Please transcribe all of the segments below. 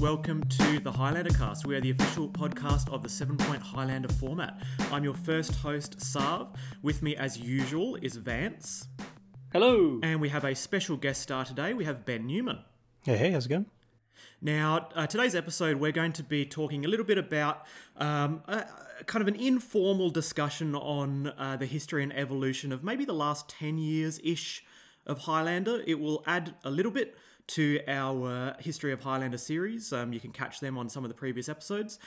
welcome to the Highlander Cast. We are the official podcast of the Seven Point Highlander format. I'm your first host, Sav. With me, as usual, is Vance. Hello. And we have a special guest star today. We have Ben Newman. Hey, hey, how's it going? Now, uh, today's episode, we're going to be talking a little bit about um, a, a kind of an informal discussion on uh, the history and evolution of maybe the last 10 years ish of Highlander. It will add a little bit to our uh, History of Highlander series. Um, you can catch them on some of the previous episodes.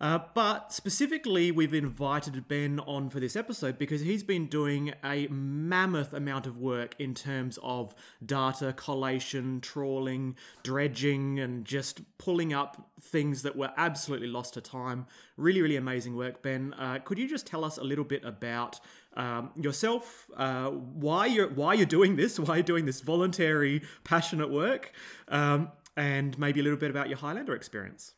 Uh, but specifically, we've invited Ben on for this episode because he's been doing a mammoth amount of work in terms of data collation, trawling, dredging, and just pulling up things that were absolutely lost to time. Really, really amazing work, Ben. Uh, could you just tell us a little bit about um, yourself, uh, why you're why you're doing this, why you're doing this voluntary, passionate work, um, and maybe a little bit about your Highlander experience?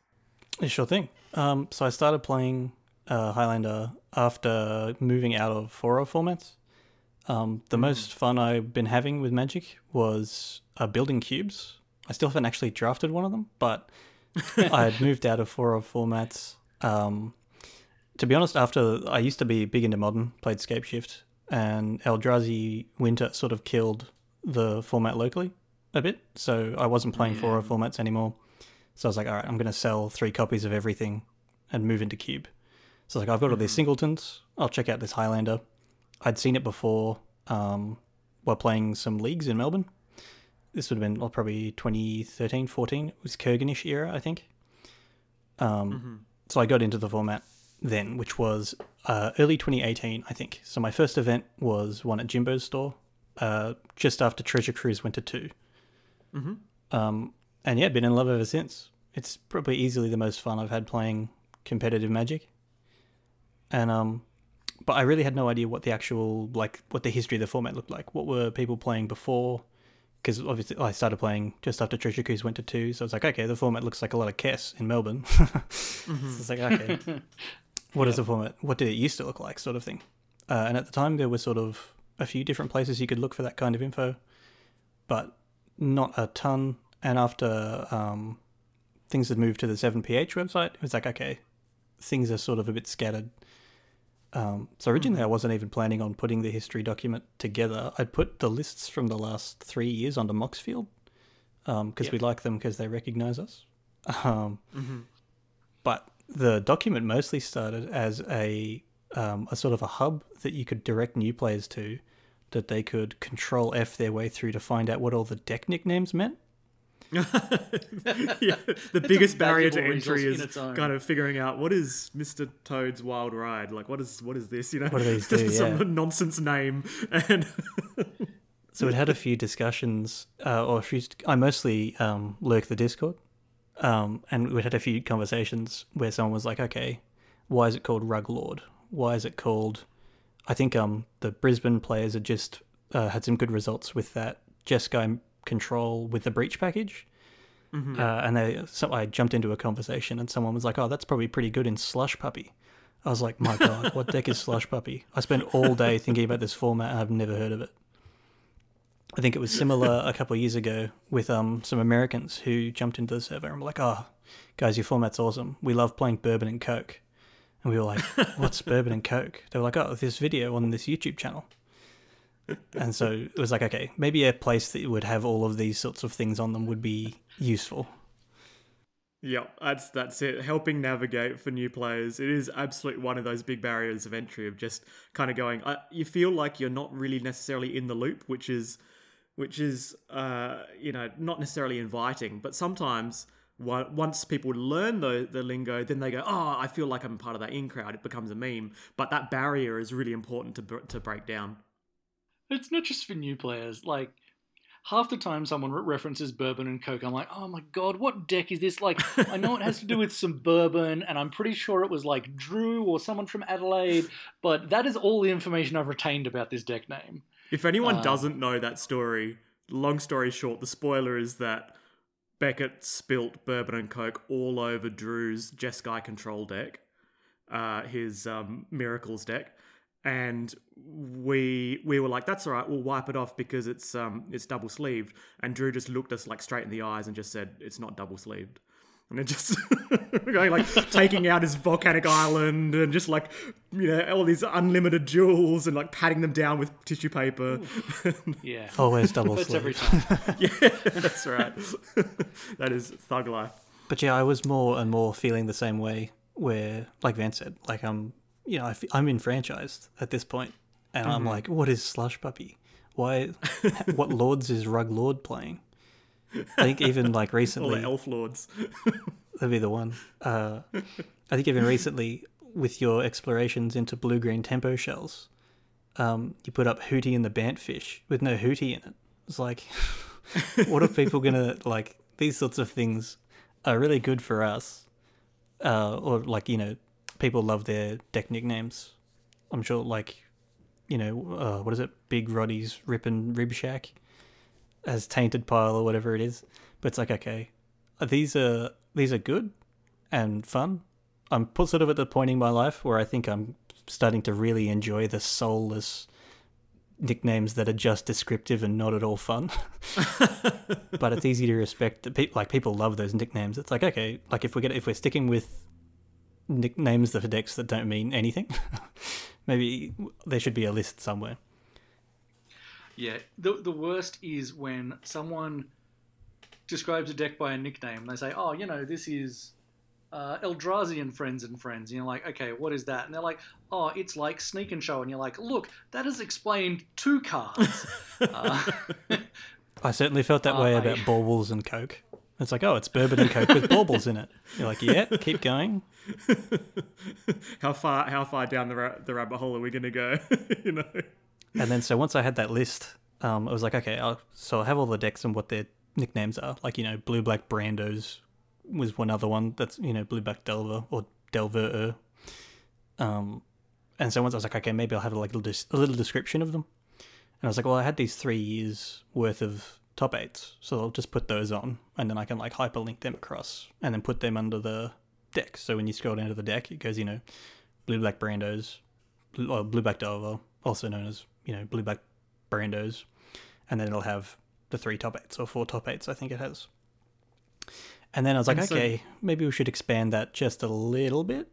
Sure thing. Um, so I started playing uh, Highlander after moving out of 4 formats. Um, the mm. most fun I've been having with Magic was uh, building cubes. I still haven't actually drafted one of them, but I had moved out of 4 formats. Um, to be honest, after I used to be big into modern, played Scapeshift, and Eldrazi Winter sort of killed the format locally a bit. So I wasn't playing yeah. 4 formats anymore. So I was like, all right, I'm going to sell three copies of everything and move into Cube. So it's like, I've got all these mm-hmm. singletons. I'll check out this Highlander. I'd seen it before um, while playing some leagues in Melbourne. This would have been well, probably 2013, 14. It was Kurganish era, I think. Um, mm-hmm. So I got into the format then, which was uh, early 2018, I think. So my first event was one at Jimbo's store, uh, just after Treasure Cruise went to 2 mm-hmm. um, and yeah, been in love ever since. It's probably easily the most fun I've had playing competitive Magic. And um, but I really had no idea what the actual like what the history of the format looked like. What were people playing before? Because obviously I started playing just after Treasure Cruise went to two, so I was like, okay, the format looks like a lot of Kess in Melbourne. mm-hmm. so it's like, okay, what is the format? What did it used to look like, sort of thing. Uh, and at the time, there were sort of a few different places you could look for that kind of info, but not a ton and after um, things had moved to the 7ph website, it was like, okay, things are sort of a bit scattered. Um, so originally, mm-hmm. I wasn't even planning on putting the history document together. I'd put the lists from the last three years onto Moxfield because um, yep. we like them because they recognize us. Um, mm-hmm. But the document mostly started as a um, a sort of a hub that you could direct new players to, that they could control F their way through to find out what all the deck nicknames meant. yeah, the biggest barrier to entry is kind of figuring out what is Mister Toad's Wild Ride. Like, what is what is this? You know, what do these do? Some yeah. nonsense name. And so it had a few discussions, uh, or a few. I mostly um, lurk the Discord, um, and we had a few conversations where someone was like, "Okay, why is it called Rug Lord? Why is it called?" I think um, the Brisbane players had just uh, had some good results with that Jeskai control with the breach package. Mm-hmm. Uh, and they, so I jumped into a conversation, and someone was like, "Oh, that's probably pretty good in Slush Puppy." I was like, "My God, what deck is Slush Puppy?" I spent all day thinking about this format, and I've never heard of it. I think it was similar a couple of years ago with um, some Americans who jumped into the server and were like, "Oh, guys, your format's awesome. We love playing Bourbon and Coke." And we were like, "What's Bourbon and Coke?" They were like, "Oh, this video on this YouTube channel." and so it was like, okay, maybe a place that would have all of these sorts of things on them would be useful. Yeah, that's that's it. Helping navigate for new players. It is absolutely one of those big barriers of entry of just kind of going. Uh, you feel like you're not really necessarily in the loop, which is, which is, uh, you know, not necessarily inviting. But sometimes once people learn the the lingo, then they go, "Oh, I feel like I'm part of that in crowd." It becomes a meme. But that barrier is really important to to break down. It's not just for new players. Like half the time someone references bourbon and coke, I'm like, oh my god, what deck is this? Like, I know it has to do with some bourbon, and I'm pretty sure it was like Drew or someone from Adelaide, but that is all the information I've retained about this deck name. If anyone uh, doesn't know that story, long story short, the spoiler is that Beckett spilt bourbon and coke all over Drew's Jeskai control deck, uh, his um, Miracles deck and we we were like, "That's all right, we'll wipe it off because it's um it's double sleeved." And Drew just looked us like straight in the eyes and just said, "It's not double sleeved." And then just going like taking out his volcanic island and just like you know all these unlimited jewels and like patting them down with tissue paper. Yeah. Oh, Always double That's every time. yeah, that's right. that is thug life. But yeah, I was more and more feeling the same way. Where, like Van said, like I'm, you know, I f- I'm enfranchised at this point, and I'm mm-hmm. like, what is Slush Puppy? Why? what lords is Rug Lord playing? I think even like All recently, the elf lords. that'd be the one. Uh, I think even recently, with your explorations into blue green tempo shells, um, you put up Hootie and the Bantfish with no Hootie in it. It's like, what are people gonna like? These sorts of things are really good for us, uh, or like you know, people love their deck nicknames. I'm sure, like, you know, uh, what is it? Big Roddy's Rip and Rib Shack as Tainted Pile or whatever it is. But it's like, okay, these are these are good and fun. I'm put sort of at the point in my life where I think I'm starting to really enjoy the soulless nicknames that are just descriptive and not at all fun. but it's easy to respect that people like people love those nicknames. It's like okay, like if we get if we're sticking with nicknames for decks that don't mean anything, maybe there should be a list somewhere. Yeah, the the worst is when someone describes a deck by a nickname. They say, "Oh, you know, this is uh, Eldrazi and Friends and Friends." And you're like, "Okay, what is that?" And they're like, "Oh, it's like Sneak and Show." And you're like, "Look, that has explained two cards." uh, I certainly felt that way I- about baubles and Coke. It's like, oh, it's bourbon and Coke with baubles in it. You're like, yeah, keep going. how far how far down the ra- the rabbit hole are we gonna go? you know. And then so once I had that list, um, I was like, okay, I'll, so I have all the decks and what their nicknames are. Like, you know, Blue Black Brandos was one other one that's, you know, Blue Black Delver or Delver. Um, and so once I was like, okay, maybe I'll have like a little, des- a little description of them. And I was like, well, I had these three years worth of top eights, so I'll just put those on, and then I can like hyperlink them across, and then put them under the deck. So when you scroll down to the deck, it goes, you know, Blue Black Brandos, Blue, or Blue Black Delver, also known as you know Blue Black Brandos, and then it'll have the three top eights or four top eights, I think it has. And then I was like, so- okay, maybe we should expand that just a little bit.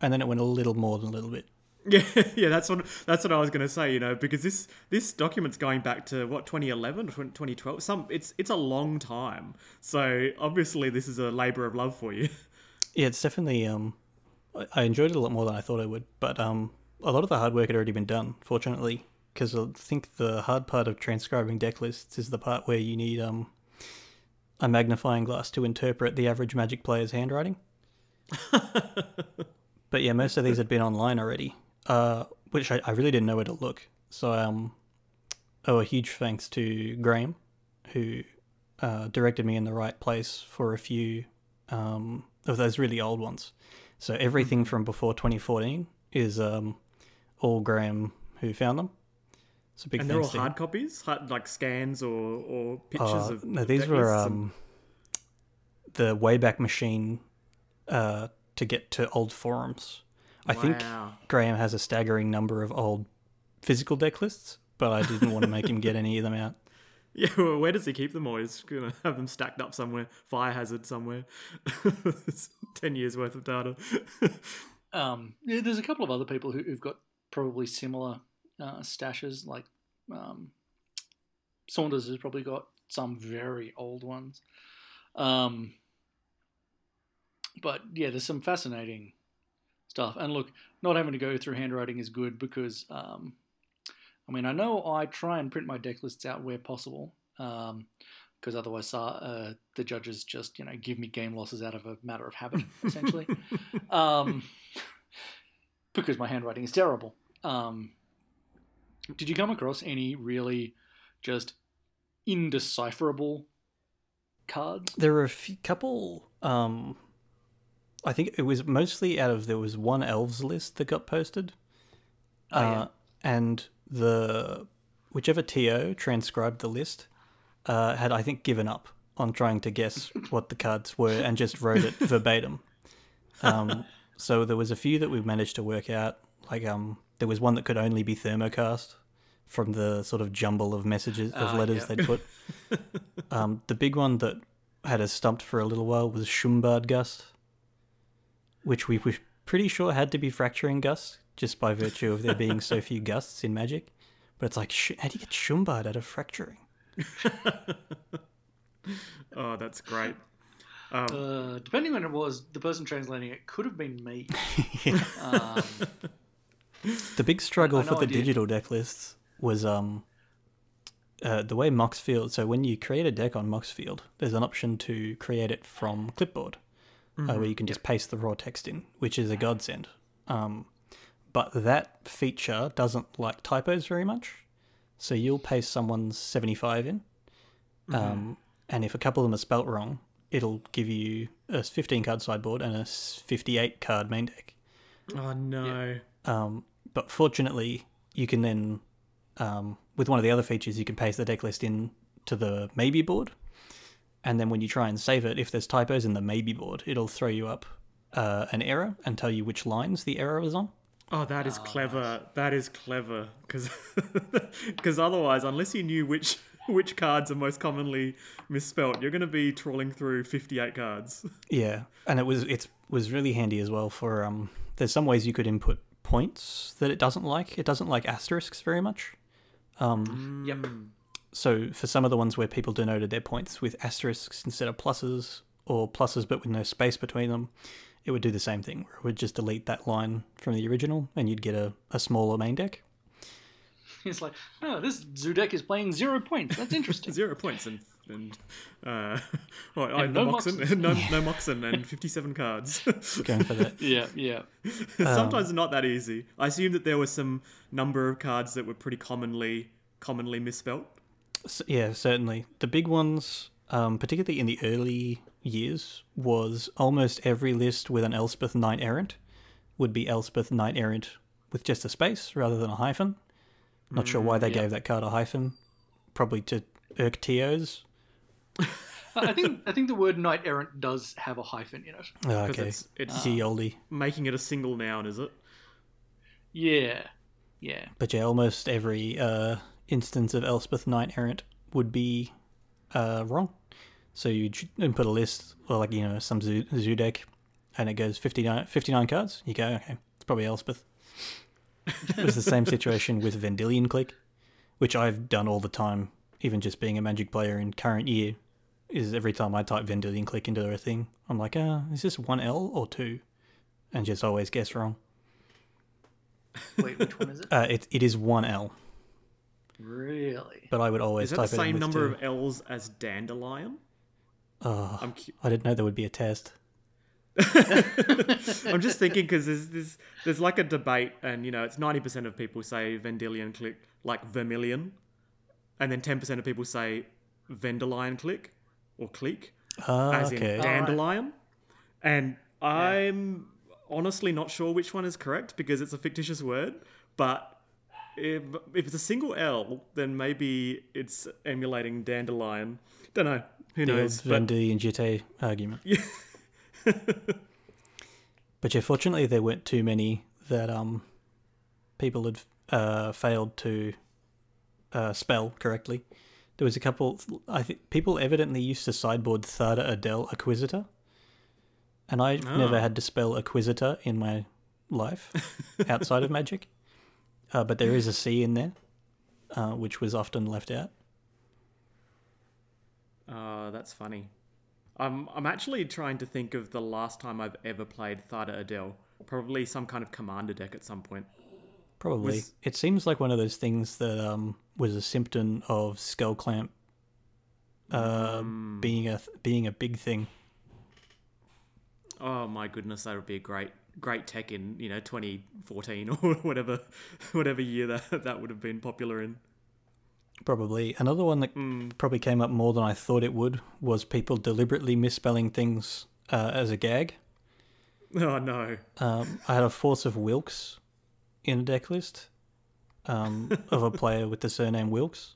And then it went a little more than a little bit. Yeah, yeah, that's what that's what I was going to say. You know, because this this document's going back to what 2011 or 2012. Some it's it's a long time. So obviously, this is a labor of love for you. Yeah, it's definitely. Um, I enjoyed it a lot more than I thought I would, but um, a lot of the hard work had already been done, fortunately, because I think the hard part of transcribing deck lists is the part where you need um, a magnifying glass to interpret the average Magic player's handwriting. but yeah, most of these had been online already, uh, which I, I really didn't know where to look. So um, oh, a huge thanks to Graham, who uh, directed me in the right place for a few um, of those really old ones. So everything from before 2014 is um, all Graham who found them. So big and they're all thanks to hard copies, hard, like scans or or pictures Uh, of. no, these were lists and- um, the Wayback Machine uh, to get to old forums. I think Graham has a staggering number of old physical deck lists, but I didn't want to make him get any of them out. Yeah, well, where does he keep them? Or he's gonna have them stacked up somewhere, fire hazard somewhere. Ten years worth of data. um, yeah, there's a couple of other people who, who've got probably similar uh, stashes. Like um, Saunders has probably got some very old ones. Um, but yeah, there's some fascinating stuff. And look, not having to go through handwriting is good because, um, I mean, I know I try and print my deck lists out where possible. Um, because otherwise, uh, the judges just you know give me game losses out of a matter of habit, essentially. um, because my handwriting is terrible. Um, did you come across any really just indecipherable cards? There were a few, couple. Um, I think it was mostly out of there was one elves list that got posted, Oh, yeah. uh, and the whichever to transcribed the list uh, had I think given up on trying to guess what the cards were and just wrote it verbatim. Um, so there was a few that we managed to work out. Like um, there was one that could only be thermocast from the sort of jumble of messages of Ah, letters yeah. they'd put. um, the big one that had us stumped for a little while was Shumbard Gust, which we were pretty sure had to be fracturing Gust just by virtue of there being so few gusts in Magic. But it's like, sh- how do you get Shumbard out of fracturing? Oh, that's great. Uh, depending on it was, the person translating it could have been me. um, The big struggle I for the digital deck lists was um uh, the way Moxfield. So when you create a deck on Moxfield, there's an option to create it from clipboard, uh, where you can just paste the raw text in, which is a godsend. Um, but that feature doesn't like typos very much, so you'll paste someone's 75 in, um, and if a couple of them are spelt wrong, it'll give you a 15 card sideboard and a 58 card main deck. Oh no. Um, but fortunately, you can then, um, with one of the other features, you can paste the deck list in to the maybe board, and then when you try and save it, if there's typos in the maybe board, it'll throw you up uh, an error and tell you which lines the error was on. Oh, that is clever. That is clever because otherwise, unless you knew which which cards are most commonly misspelt, you're going to be trawling through 58 cards. Yeah, and it was it was really handy as well for um. There's some ways you could input points that it doesn't like. It doesn't like asterisks very much. Um, yep. So for some of the ones where people denoted their points with asterisks instead of pluses, or pluses but with no space between them, it would do the same thing. Where it would just delete that line from the original, and you'd get a, a smaller main deck. It's like, oh, this zoo deck is playing zero points. That's interesting. Zero points and and uh, well, And no no Moxen, Moxens. no, no Moxen, and 57 cards. Going for that. yeah, yeah. Sometimes not that easy. I assume that there were some number of cards that were pretty commonly commonly misspelt. S yeah, certainly. The big ones, um, particularly in the early years, was almost every list with an Elspeth Knight Errant would be Elspeth Knight Errant with just a space rather than a hyphen. Not sure why they yeah. gave that card a hyphen. Probably to irk TOs. I think I think the word knight errant does have a hyphen in it. Oh, 'Cause okay. it's- it's- Ye oldie. Making it a single noun, is it? Yeah, yeah. But yeah, almost every uh, instance of Elspeth Knight Errant would be uh, wrong. So you input a list, or like, you know, some zoo, zoo deck, and it goes 59, 59 cards. You go, okay, it's probably Elspeth. it was the same situation with Vendilion Clique, which I've done all the time, even just being a Magic player in current year. Is every time I type Vendilion Clique into a thing, I'm like, uh, is this one L or two? And just always guess wrong. Wait, which one is it? Uh, it, it is one L. Really? but I would always Is that the type it in same with number two. of L's as dandelion? Oh, I'm cu- I didn't know there would be a test. I'm just thinking because there's, there's there's like a debate, and you know, it's ninety percent of people say Vendilion clique like vermilion, and then ten percent of people say Vendelion click or click Ah, as okay. in dandelion, and I'm honestly not sure which one is correct because it's a fictitious word, but. If, if it's a single L, then maybe it's emulating dandelion. Don't know. Who the old knows? But Vendy and Jitte argument. but yeah, fortunately there weren't too many that um people had uh, failed to uh, spell correctly. There was a couple. I think people evidently used to sideboard Thada Adel Acquisitor, and I've never Oh. had to spell Acquisitor in my life outside of Magic. Uh, but there is a C in there, uh, which was often left out. Oh, that's funny. I'm I'm actually trying to think of the last time I've ever played Thada Adel. Probably some kind of commander deck at some point. Probably. Was- It seems like one of those things that um, was a symptom of Skull Clamp uh, Mm. being a being a big thing. Oh my goodness, that would be a great great tech in you know 2014 or whatever whatever year that that would have been popular in. Probably another one that Mm. probably came up more than I thought it would was people deliberately misspelling things uh, as a gag. Oh no. Um, I had a Force of Wilkes in a deck list um, of a player with the surname Wilkes.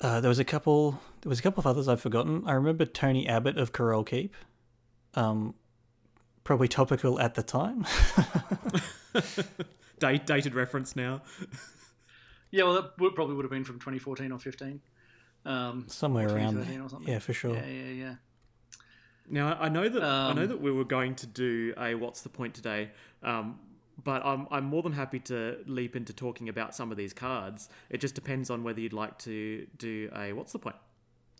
Uh, there was a couple. There was a couple of others I've forgotten. I remember Tony Abbott of Keral Keep. Um, probably topical at the time. Date, dated reference now. Yeah, well, that would, probably would have been from 2014 or 15. Um, Somewhere around 2013 there. or something. Yeah, for sure. Yeah, yeah, yeah. Now I know that I know Um, that we were going to do a what's the point today, um, but I'm I'm more than happy to leap into talking about some of these cards. It just depends on whether you'd like to do a what's the point.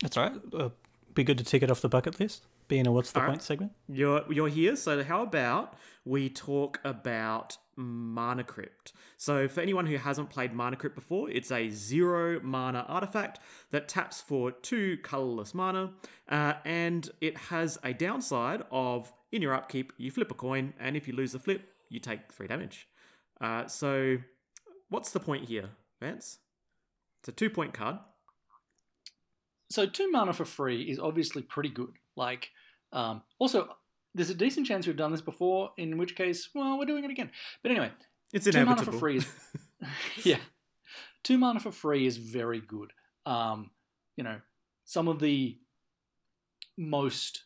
That's all right. Uh, be good to tick it off the bucket list. Being a what's the All right. point segment. You're you're here, so how about we talk about Mana Crypt? So for anyone who hasn't played Mana Crypt before, it's a zero mana artifact that taps for two colorless mana, uh, and it has a downside of in your upkeep you flip a coin, and if you lose the flip, you take three damage. Uh, so what's the point here, Vance? It's a two point card. So two mana for free is obviously pretty good. Like, um, also, there's a decent chance we've done this before. In which case, well, we're doing it again. But anyway, It's two mana for free is yeah, two mana for free is very good. Um, you know, some of the most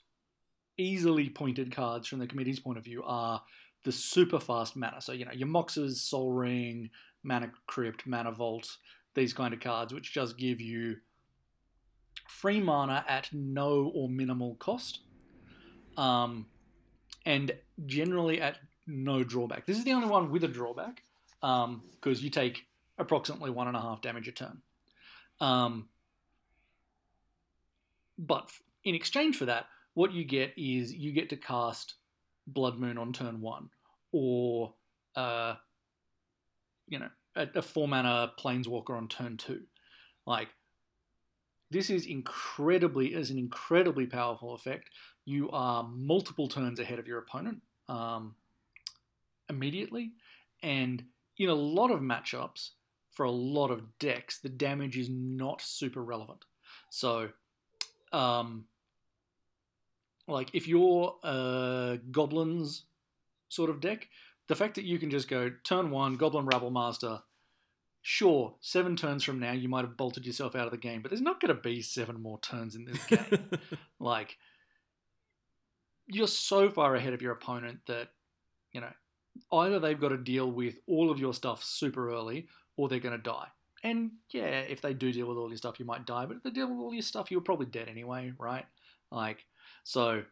easily pointed cards from the committee's point of view are the super fast mana. So you know your Moxes, Soul Ring, Mana Crypt, Mana Vault, these kind of cards, which just give you free mana at no or minimal cost, um, and generally at no drawback. This is the only one with a drawback because you take approximately one and a half damage a turn. Um, but in exchange for that, what you get is you get to cast Blood Moon on turn one, or uh, you know, a, a four mana Planeswalker on turn two. Like this is incredibly is an incredibly powerful effect. You are multiple turns ahead of your opponent um, immediately, and in a lot of matchups for a lot of decks, the damage is not super relevant. So, um, like if you're a goblins sort of deck, the fact that you can just go turn one, Goblin Rabble Master, sure, seven turns from now you might have bolted yourself out of the game, but there's not going to be seven more turns in this game. like, you're so far ahead of your opponent that, you know, either they've got to deal with all of your stuff super early or they're going to die. And yeah, if they do deal with all your stuff, you might die, but if they deal with all your stuff, you're probably dead anyway, right? Like, so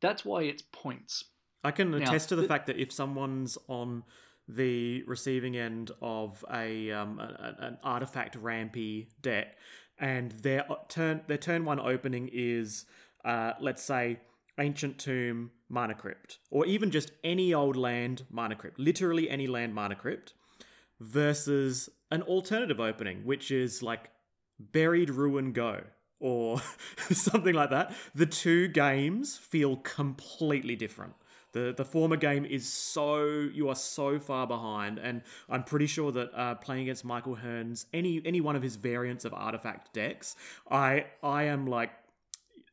that's why it's points. I can Now, attest to the th- fact that if someone's on the receiving end of a, um, a- an artifact rampy deck, and their turn their turn one opening is, uh, let's say, ancient tomb mana crypt, or even just any old land mana crypt, literally any land mana crypt, versus an alternative opening, which is like buried ruin go or something like that. The two games feel completely different. The, the former game is so you are so far behind, and I'm pretty sure that uh, playing against Michael Hearns, any any one of his variants of artifact decks, I I am like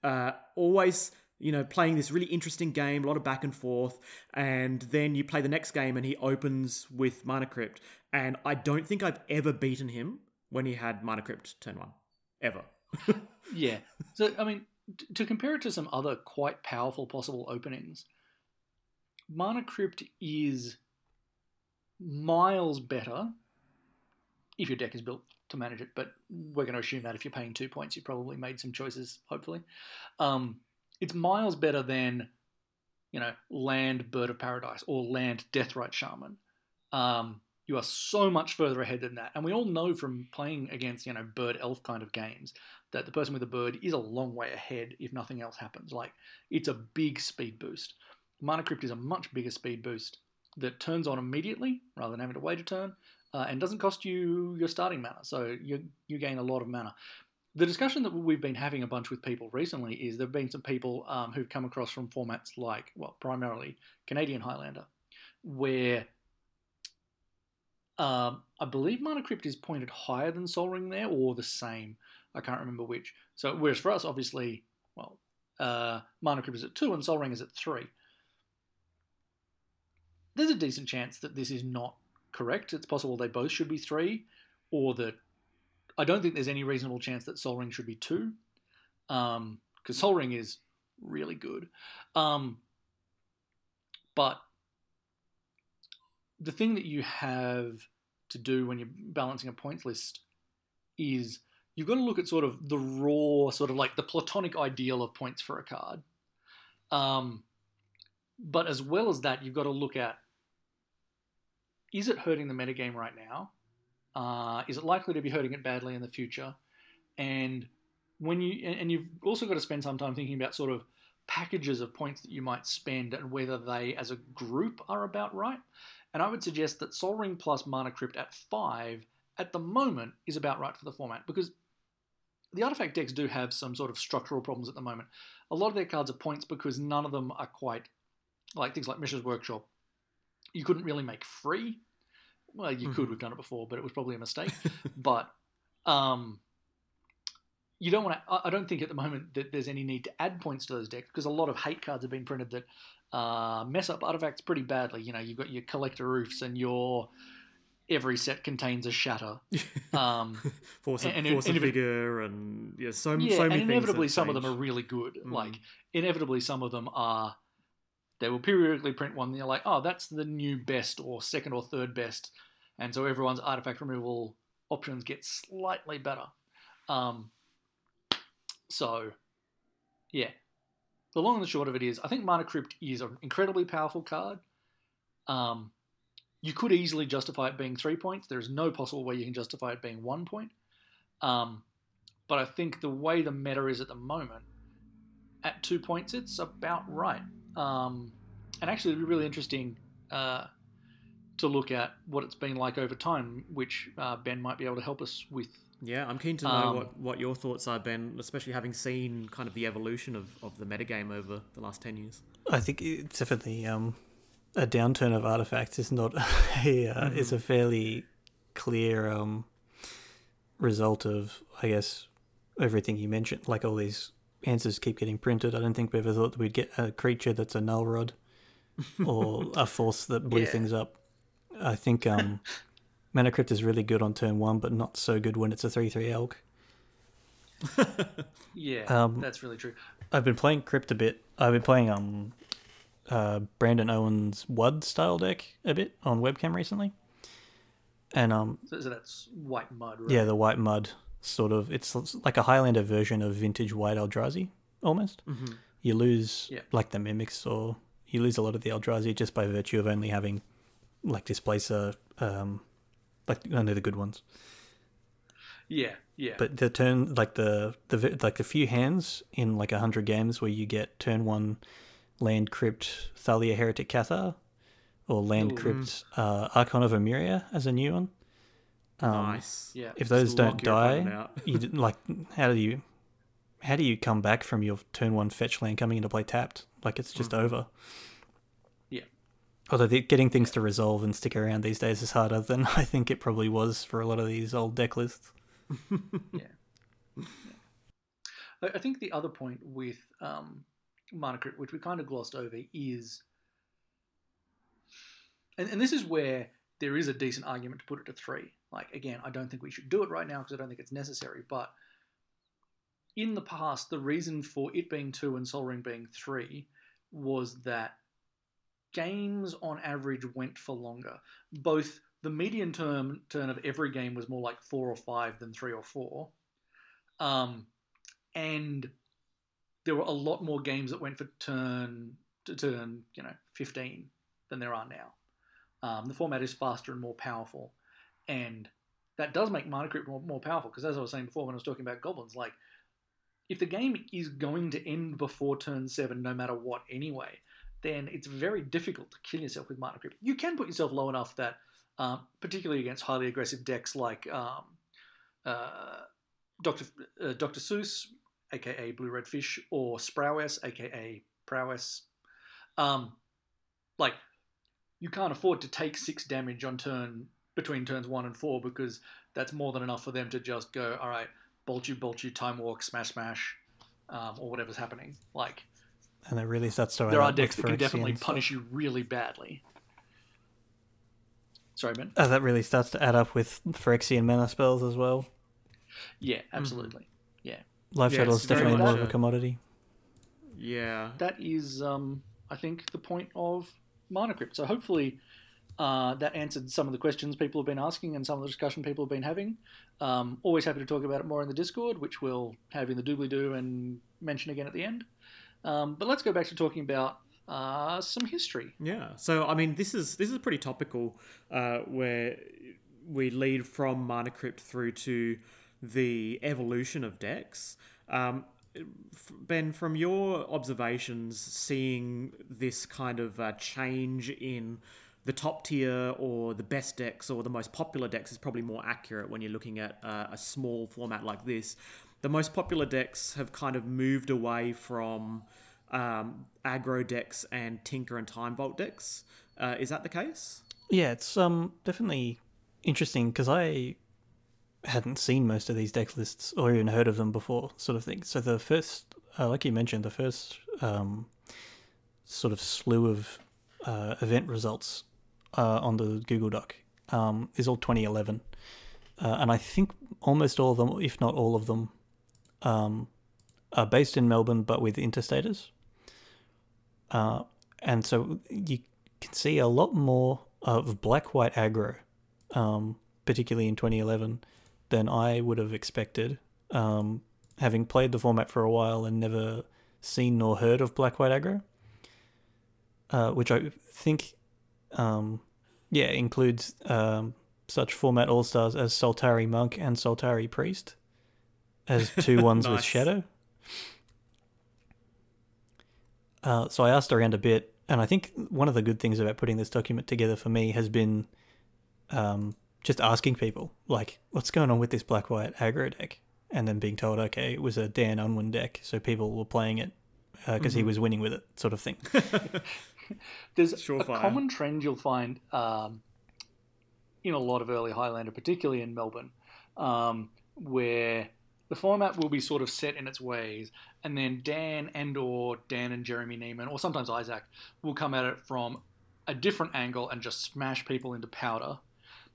uh, always you know playing this really interesting game, a lot of back and forth, and then you play the next game and he opens with Mana Crypt, and I don't think I've ever beaten him when he had Mana Crypt turn one, ever. Yeah. So, I mean, t- to compare it to some other quite powerful possible openings, Mana Crypt is miles better if your deck is built to manage it, but we're going to assume that if you're paying two points, you probably made some choices, hopefully. Um, it's miles better than, you know, Land Bird of Paradise or Land Deathrite Shaman. Um, you are so much further ahead than that. And we all know from playing against, you know, bird elf kind of games that the person with the bird is a long way ahead if nothing else happens. Like, it's a big speed boost. Mana Crypt is a much bigger speed boost that turns on immediately rather than having to wait a turn uh, and doesn't cost you your starting mana. So you, you gain a lot of mana. The discussion that we've been having a bunch with people recently is there have been some people um, who've come across from formats like, well, primarily Canadian Highlander, where um, I believe Mana Crypt is pointed higher than Sol Ring there, or the same. I can't remember which. So, whereas for us, obviously, well, uh, Mana Crypt is at two and Sol Ring is at three. There's a decent chance that this is not correct. It's possible they both should be three, or that I don't think there's any reasonable chance that Sol Ring should be two, because um, Sol Ring is really good. Um, but the thing that you have to do when you're balancing a points list is you've got to look at sort of the raw, sort of like the platonic ideal of points for a card. Um, but as well as that, you've got to look at is it hurting the metagame right now? Uh, is it likely to be hurting it badly in the future? And when you and you've also got to spend some time thinking about sort of packages of points that you might spend and whether they as a group are about right. And I would suggest that Sol Ring plus Mana Crypt at five at the moment is about right for the format because the artifact decks do have some sort of structural problems at the moment. A lot of their cards are points because none of them are quite like things like Mishra's Workshop. You couldn't really make free. Well, you mm-hmm. could. We've done it before, but it was probably a mistake. but um, you don't want to. I don't think at the moment that there's any need to add points to those decks because a lot of hate cards have been printed that uh, mess up artifacts pretty badly. You know, you've got your Collector Ouphes and your every set contains a shatter. Um, force, and, force and, figure, and yeah, so, yeah, so many and inevitably some of them are really good. Mm. Like inevitably some of them are. They will periodically print one. And you're like, oh, that's the new best or second or third best, and so everyone's artifact removal options get slightly better. Um, so, yeah. The long and the short of it is, I think Mana Crypt is an incredibly powerful card. Um, you could easily justify it being three points. There is no possible way you can justify it being one point. Um, but I think the way the meta is at the moment, at two points, it's about right. Um, and actually, it'd be really interesting uh, to look at what it's been like over time, which uh, Ben might be able to help us with yeah, I'm keen to know um, what, what your thoughts are, Ben, especially having seen kind of the evolution of, of the metagame over the last 10 years. I think it's definitely um, a downturn of artifacts is not a, uh, mm-hmm. is a fairly clear um, result of, I guess, everything you mentioned. Like all these answers keep getting printed. I don't think we ever thought that we'd get a creature that's a null rod or a force that blew yeah. things up. I think um, Mana Crypt is really good on turn one, but not so good when it's a 3 3 elk. yeah, um, that's really true. I've been playing Crypt a bit. I've been playing um, uh, Brandon Owen's WUD style deck a bit on webcam recently. And um, so, so that's white mud, right? Yeah, the white mud sort of. It's like a Highlander version of vintage white Eldrazi, almost. Mm-hmm. You lose yeah. like the mimics, or you lose a lot of the Eldrazi just by virtue of only having like displacer um, like only the good ones. Yeah, yeah. But the turn, like the the like a few hands in like a hundred games where you get turn one land crypt Thalia Heretic Cathar, or land Ooh. crypt uh, Archon of Emeria as a new one. Um, nice. Yeah. If those don't die, you like how do you how do you come back from your turn one fetch land coming into play tapped? Like it's just mm-hmm. over. Although the, getting things to resolve and stick around these days is harder than I think it probably was for a lot of these old deck lists. yeah. yeah. I think the other point with um, Mana Crypt, which we kind of glossed over, is, and, and this is where there is a decent argument to put it to three. Like, again, I don't think we should do it right now because I don't think it's necessary, but in the past, the reason for it being two and Sol Ring being three was that games on average went for longer. Both the median term turn of every game was more like four or five than three or four. Um, and there were a lot more games that went for turn to turn, you know, 15 than there are now. Um, the format is faster and more powerful. And that does make Mana more, more powerful because, as I was saying before when I was talking about goblins, like, if the game is going to end before turn 7 no matter what anyway, then it's very difficult to kill yourself with Mana Crypt. You can put yourself low enough that, um, particularly against highly aggressive decks like um, uh, Dr. Uh, Dr. Seuss, aka Blue Red Fish, or Sprowess, aka Prowess, um, like you can't afford to take six damage on turn between turns one and four because that's more than enough for them to just go, all right, bolt you, bolt you, time walk, smash, smash, um, or whatever's happening. Like and it really starts to. There are decks that can definitely punish you really badly. Sorry, Ben. Uh, that really starts to add up with Phyrexian mana spells as well. Yeah, absolutely. Mm. Yeah. Life yeah, Shuttle is definitely more of a commodity. Yeah. That is, um, I think, the point of Mana Crypt. So hopefully, uh, that answered some of the questions people have been asking and some of the discussion people have been having. Um, always happy to talk about it more in the Discord, which we'll have in the doobly doo and mention again at the end. Um, but let's go back to talking about uh, some history. Yeah. So I mean, this is this is pretty topical, uh, where we lead from Mana Crypt through to the evolution of decks. Um, ben, from your observations, seeing this kind of uh, change in the top tier or the best decks or the most popular decks is probably more accurate when you're looking at uh, a small format like this. The most popular decks have kind of moved away from um, aggro decks and Tinker and Time Vault decks. Uh, is that the case? Yeah, it's um definitely interesting because I hadn't seen most of these deck lists or even heard of them before, sort of thing. So the first, uh, like you mentioned, the first um, sort of slew of uh, event results uh, on the Google Doc um, is all 2011, uh, and I think almost all of them, if not all of them, um, are based in Melbourne but with interstaters. Uh, and so you can see a lot more of black white aggro, um, particularly in 2011, than I would have expected. Um, having played the format for a while and never seen nor heard of black white aggro, uh, which I think, um, yeah, includes um, such format all stars as Soltari Monk and Soltari Priest as two ones with Shadow. Uh, so I asked around a bit, and I think one of the good things about putting this document together for me has been um, just asking people, like, what's going on with this black white aggro deck? And then being told, okay, it was a Dan Unwin deck, so people were playing it because he was winning with it, sort of thing. There's Surefire. a common trend you'll find um, in a lot of early Highlander, particularly in Melbourne, um, where the format will be sort of set in its ways, and then Dan and or Dan and Jeremy Neiman, or sometimes Isaac, will come at it from a different angle and just smash people into powder.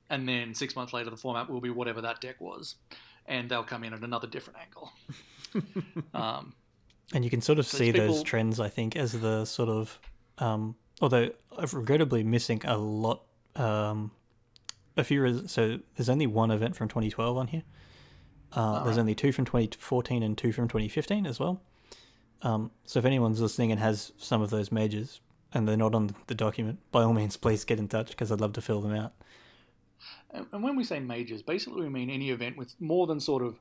And then six months later, the format will be whatever that deck was, and they'll come in at another different angle. um, And you can sort of So see it's those trends, I think, as the sort of, um, although regrettably missing a lot. Um, a few, res- so there's only one event from 2012 on here. Uh, there's only two from 2014 and two from 2015 as well. Um, so if anyone's listening and has some of those majors and they're not on the document, by all means, please get in touch because I'd love to fill them out. And and when we say majors, basically we mean any event with more than sort of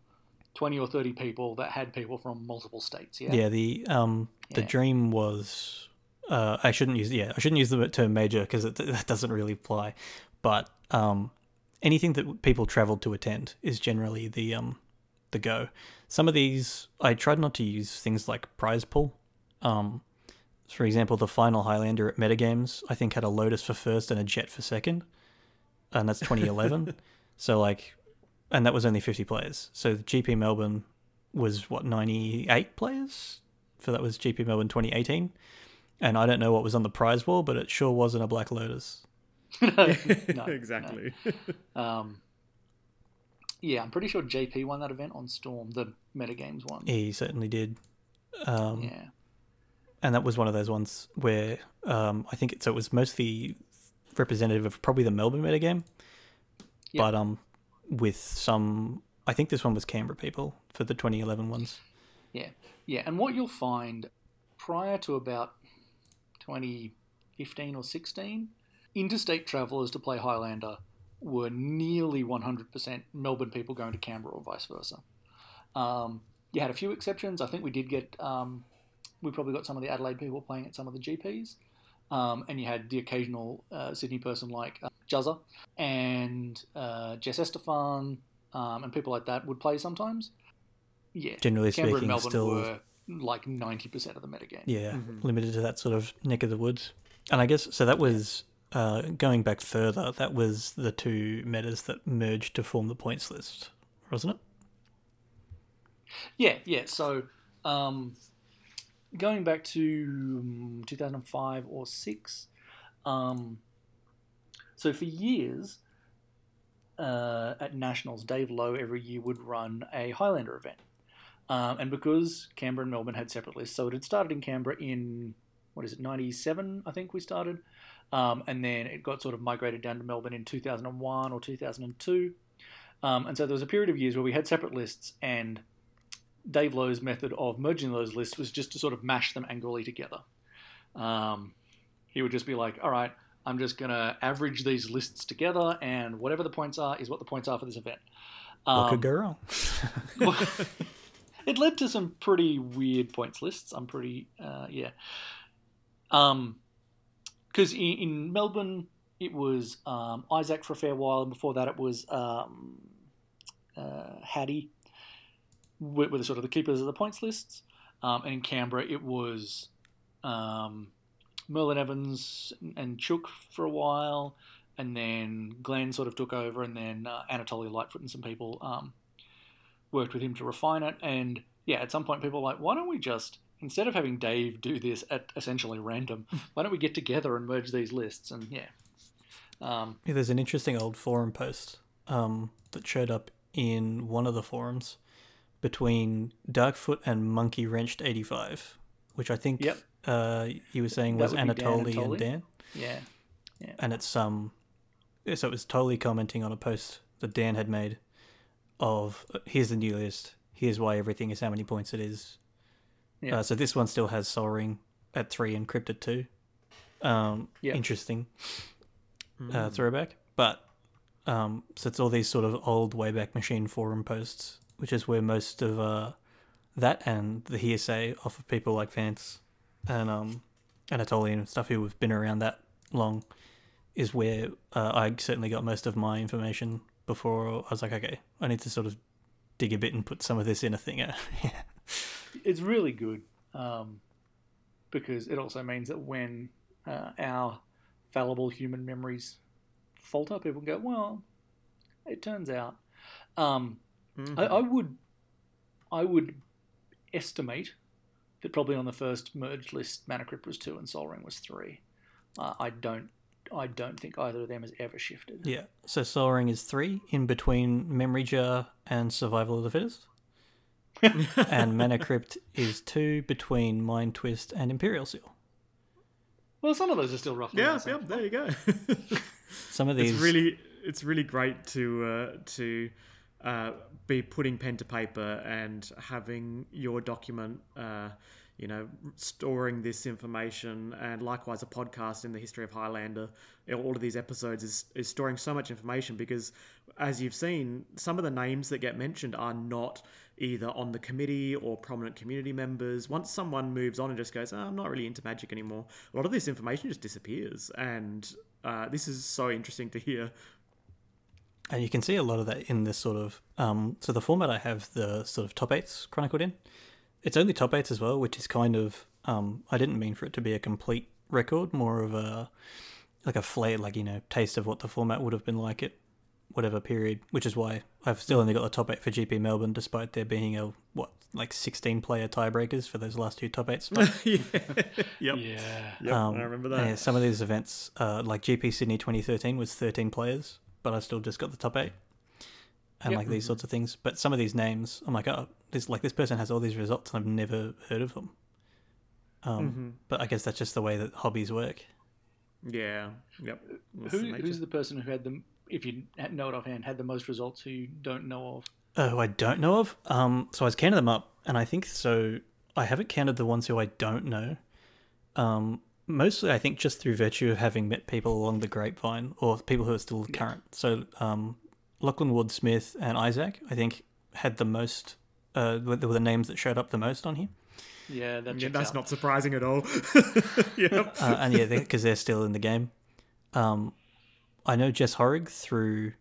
20 or 30 people that had people from multiple states. Yeah. Yeah, the um the Yeah. dream was uh I shouldn't use yeah I shouldn't use the term major because it that doesn't really apply, but um anything that people traveled to attend is generally the um the go. Some of these I tried not to use things like prize pool. Um, for example, the final Highlander at Metagames I think had a Lotus for first and a Jet for second, and that's 2011. so like, and that was only 50 players. So GP Melbourne was what 98 players for that was GP Melbourne 2018, and I don't know what was on the prize wall, but it sure wasn't a Black Lotus. No, no. exactly. Um, yeah, I'm pretty sure JP won that event on Storm, the metagames one. He certainly did. Um, Yeah. and that was one of those ones where um, I think it, so it was mostly representative of probably the Melbourne metagame, Yep. but um, with some, I think this one was Canberra people for the 2011 ones. Yeah, yeah, and what you'll find prior to about 2015 or 16, interstate travellers to play Highlander were nearly 100% Melbourne people going to Canberra or vice versa. Um, you had a few exceptions. I think we did get, um, we probably got some of the Adelaide people playing at some of the GPs. Um, and you had the occasional uh, Sydney person like uh, Juzza and uh, Jess Estefan um, and people like that would play sometimes. Yeah, Generally Canberra speaking, and Melbourne still were like 90% of the metagame. yeah Mhm. limited to that sort of neck of the woods. And I guess so. That was uh, going back further. That was the two metas that merged to form the points list, wasn't it? Yeah, yeah. So, um, going back to um, 2005 or 6, um, so for years uh, at Nationals, Dave Lowe every year would run a Highlander event. Um, and because Canberra and Melbourne had separate lists, so it had started in Canberra in what is it, 97, I think we started. Um, and then it got sort of migrated down to Melbourne in 2001 or 2002. Um, and so there was a period of years where we had separate lists, and Dave Lowe's method of merging those lists was just to sort of mash them angrily together. Um, he would just be like, all right, I'm just going to average these lists together, and whatever the points are is what the points are for this event. What could go wrong? it led to some pretty weird points lists. I'm pretty, uh, yeah. Um, because in, in Melbourne it was um, Isaac for a fair while, and before that it was um, uh, Hattie, with the sort of the keepers of the points lists. Um, and in Canberra it was um, Merlin Evans and Chook for a while, and then Glenn sort of took over, and then uh, Anatoly Lightfoot and some people um, worked with him to refine it. And yeah, at some point, people were like, why don't we just instead of having Dave do this at essentially random, why don't we get together and merge these lists? And yeah, um, Yeah, there's an interesting old forum post um, that showed up in one of the forums between Darkfoot and Monkey Wrenched 85, which I think Yep. uh, you were saying was Dan Anatoly and Dan. yeah, and it's um so it was totally commenting on a post that Dan had made of here's the new list here's why everything is how many points it is Yeah. uh, so this one still has Soul Ring at three and Crypt at two um Yeah. interesting uh, throwback but um so it's all these sort of old Wayback Machine forum posts which is where most of uh that and the hearsay off of people like Vance and um Anatoly and stuff who have been around that long is where uh, I certainly got most of my information before I was like, okay, I need to sort of dig a bit and put some of this in a thing. yeah. It's really good um, because it also means that when uh, our fallible human memories falter, people go, well, it turns out. Um, I, I would, I would estimate that probably on the first merged list, Mana Crypt was two and Soul Ring was three. Uh, I don't, I don't think either of them has ever shifted. yeah. So Soul Ring is three in between Memory Jar and Survival of the Fittest. and Mana Crypt is two between Mind Twist and Imperial Seal. Well, some of those are still roughly. Yeah, the same. yeah, there you go. Some of these it's really it's really great to uh, to uh, be putting pen to paper and having your document uh, you know storing this information and likewise a podcast in the history of highlander all of these episodes is, is storing so much information because as you've seen some of the names that get mentioned are not either on the committee or prominent community members once someone moves on and just goes oh, i'm not really into magic anymore a lot of this information just disappears and uh, this is so interesting to hear And you can see a lot of that in this sort of. Um, so the format I have the sort of top eights chronicled in. It's only top eights as well, which is kind of. Um, I didn't mean for it to be a complete record, more of a like a flare, like you know, taste of what the format would have been like at whatever period. Which is why I've still only got the top eight for GP Melbourne, despite there being a what like sixteen player tiebreakers for those last two top eight spots. yeah. Yep. Yeah. Yep. Um, I remember that. yeah, some of these events, uh, like GP Sydney 2013, was 13 players, but I still just got the top eight, and Yep. like these sorts of things. But some of these names, I'm like, oh, this like this person has all these results, and I've never heard of them. Um, Mm-hmm. But I guess that's just the way that hobbies work. Yeah. Yep. That's Who, the who's the person who had them? If you know it offhand, had the most results who you don't know of? Oh, I don't know of. Um, so I was counting them up, and I think so. I haven't counted the ones who I don't know. Um, mostly, I think just through virtue of having met people along the grapevine or people who are still current. So, um, Lachlan Wood Smith and Isaac, I think, had the most. Uh, were were the names that showed up the most on here. Yeah, that Yeah, that's out. not surprising at all. yep. Uh, and yeah, because they're still in the game. Um, I know Jess Horrig through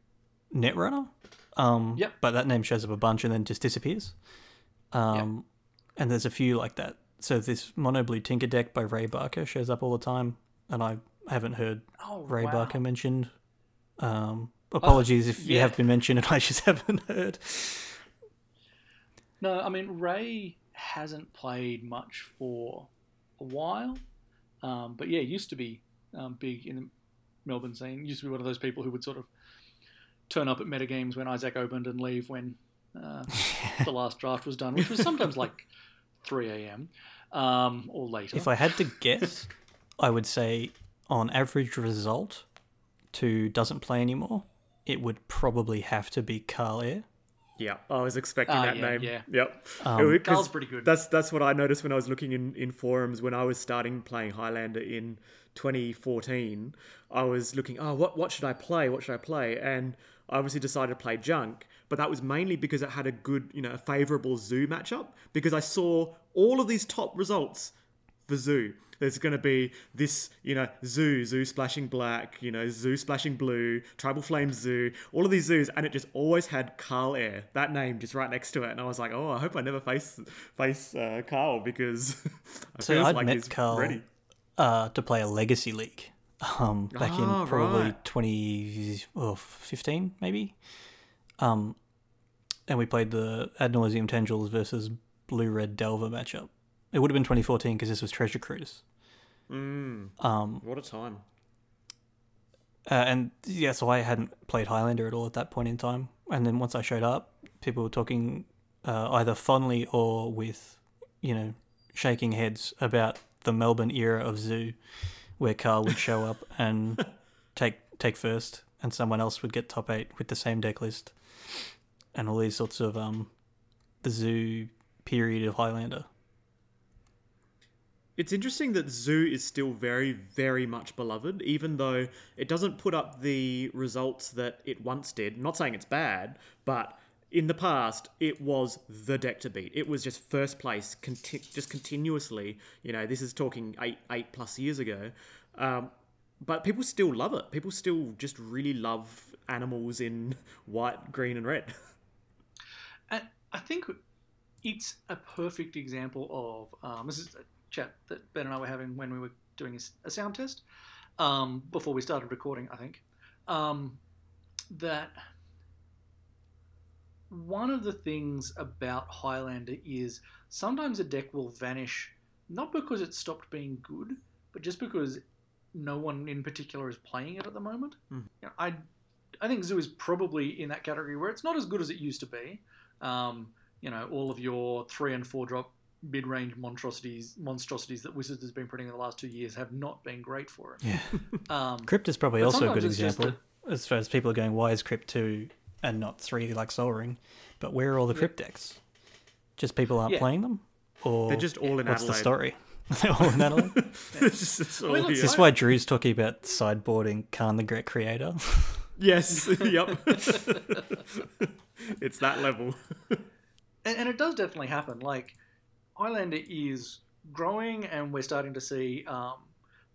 Netrunner. Um, Yep. But that name shows up a bunch and then just disappears. Um, And there's a few like that. So this Mono Blue Tinker deck by Ray Barker shows up all the time, and I haven't heard Oh, Ray wow. Barker mentioned. Um, apologies if you have been mentioned and I just haven't heard. No, I mean Ray hasn't played much for a while, um, but yeah, used to be um, big in the Melbourne scene. Used to be one of those people who would sort of turn up at metagames when Isaac opened and leave when uh, the last draft was done, which was sometimes like 3 a.m. Um, or later. If I had to guess, I would say on average result to doesn't play anymore, it would probably have to be Carl Air. Yeah, I was expecting Ah, that yeah, name. yeah. Yep. Um, It was- Carl's pretty good. That's that's what I noticed when I was looking in, in forums when I was starting playing Highlander in 2014. I was looking, oh, what what should I play? What should I play? And I obviously decided to play Junk, but that was mainly because it had a good, you know, a favorable Zoo matchup. Because I saw all of these top results for Zoo. There's going to be this, you know, Zoo, Zoo splashing black, you know, Zoo splashing blue, Tribal Flame Zoo, all of these zoos, and it just always had Carl Air, that name just right next to it. And I was like, oh, I hope I never face face uh, Carl because I So I'd like met he's Carl ready. uh, to play a Legacy League um, back Ah, in probably right. 2015, maybe. Um, and we played the Ad Nauseam Tendrils versus Blue Red Delver matchup. It would have been 2014 because this was Treasure Cruise. Mm, Um, what a time. Uh, and yeah, so I hadn't played Highlander at all at that point in time. And then once I showed up, people were talking uh, either fondly or with, you know, shaking heads about the Melbourne era of Zoo, where Carl would show up and take take first, and someone else would get top eight with the same deck list, and all these sorts of um, the Zoo period of Highlander. It's interesting that Zoo is still very, very much beloved, even though it doesn't put up the results that it once did. Not saying it's bad, but in the past, it was the deck to beat. It was just first place, conti- just continuously. You know, this is talking eight, eight plus years ago. Um, but people still love it. People still just really love animals in white, green, and red. And I think it's a perfect example of um, this is chat that Ben and I were having when we were doing a sound test um, before we started recording. I think um, that one of the things about Highlander is sometimes a deck will vanish not because it stopped being good, but just because no one in particular is playing it at the moment. Hmm. You know, I I think Zoo is probably in that category where it's not as good as it used to be. Um, you know, all of your three and four drop mid range monstrosities monstrosities that Wizards has been putting in the last two years have not been great for it. Yeah. Um, Crypt is probably also a good sometimes it's example. As far as people are going, why is Crypt 2 and not 3 like Soul Ring? But where are all the Crypt decks? Just people aren't Yeah. playing them? Or They're just all in what's the story? They're all in Adelaide? It's just- it's all mean, Is this why Drew's talking about sideboarding Khan the Great Creator? Yes, yep. it's that level. and, and it does definitely happen. Like Highlander is growing, and we're starting to see um,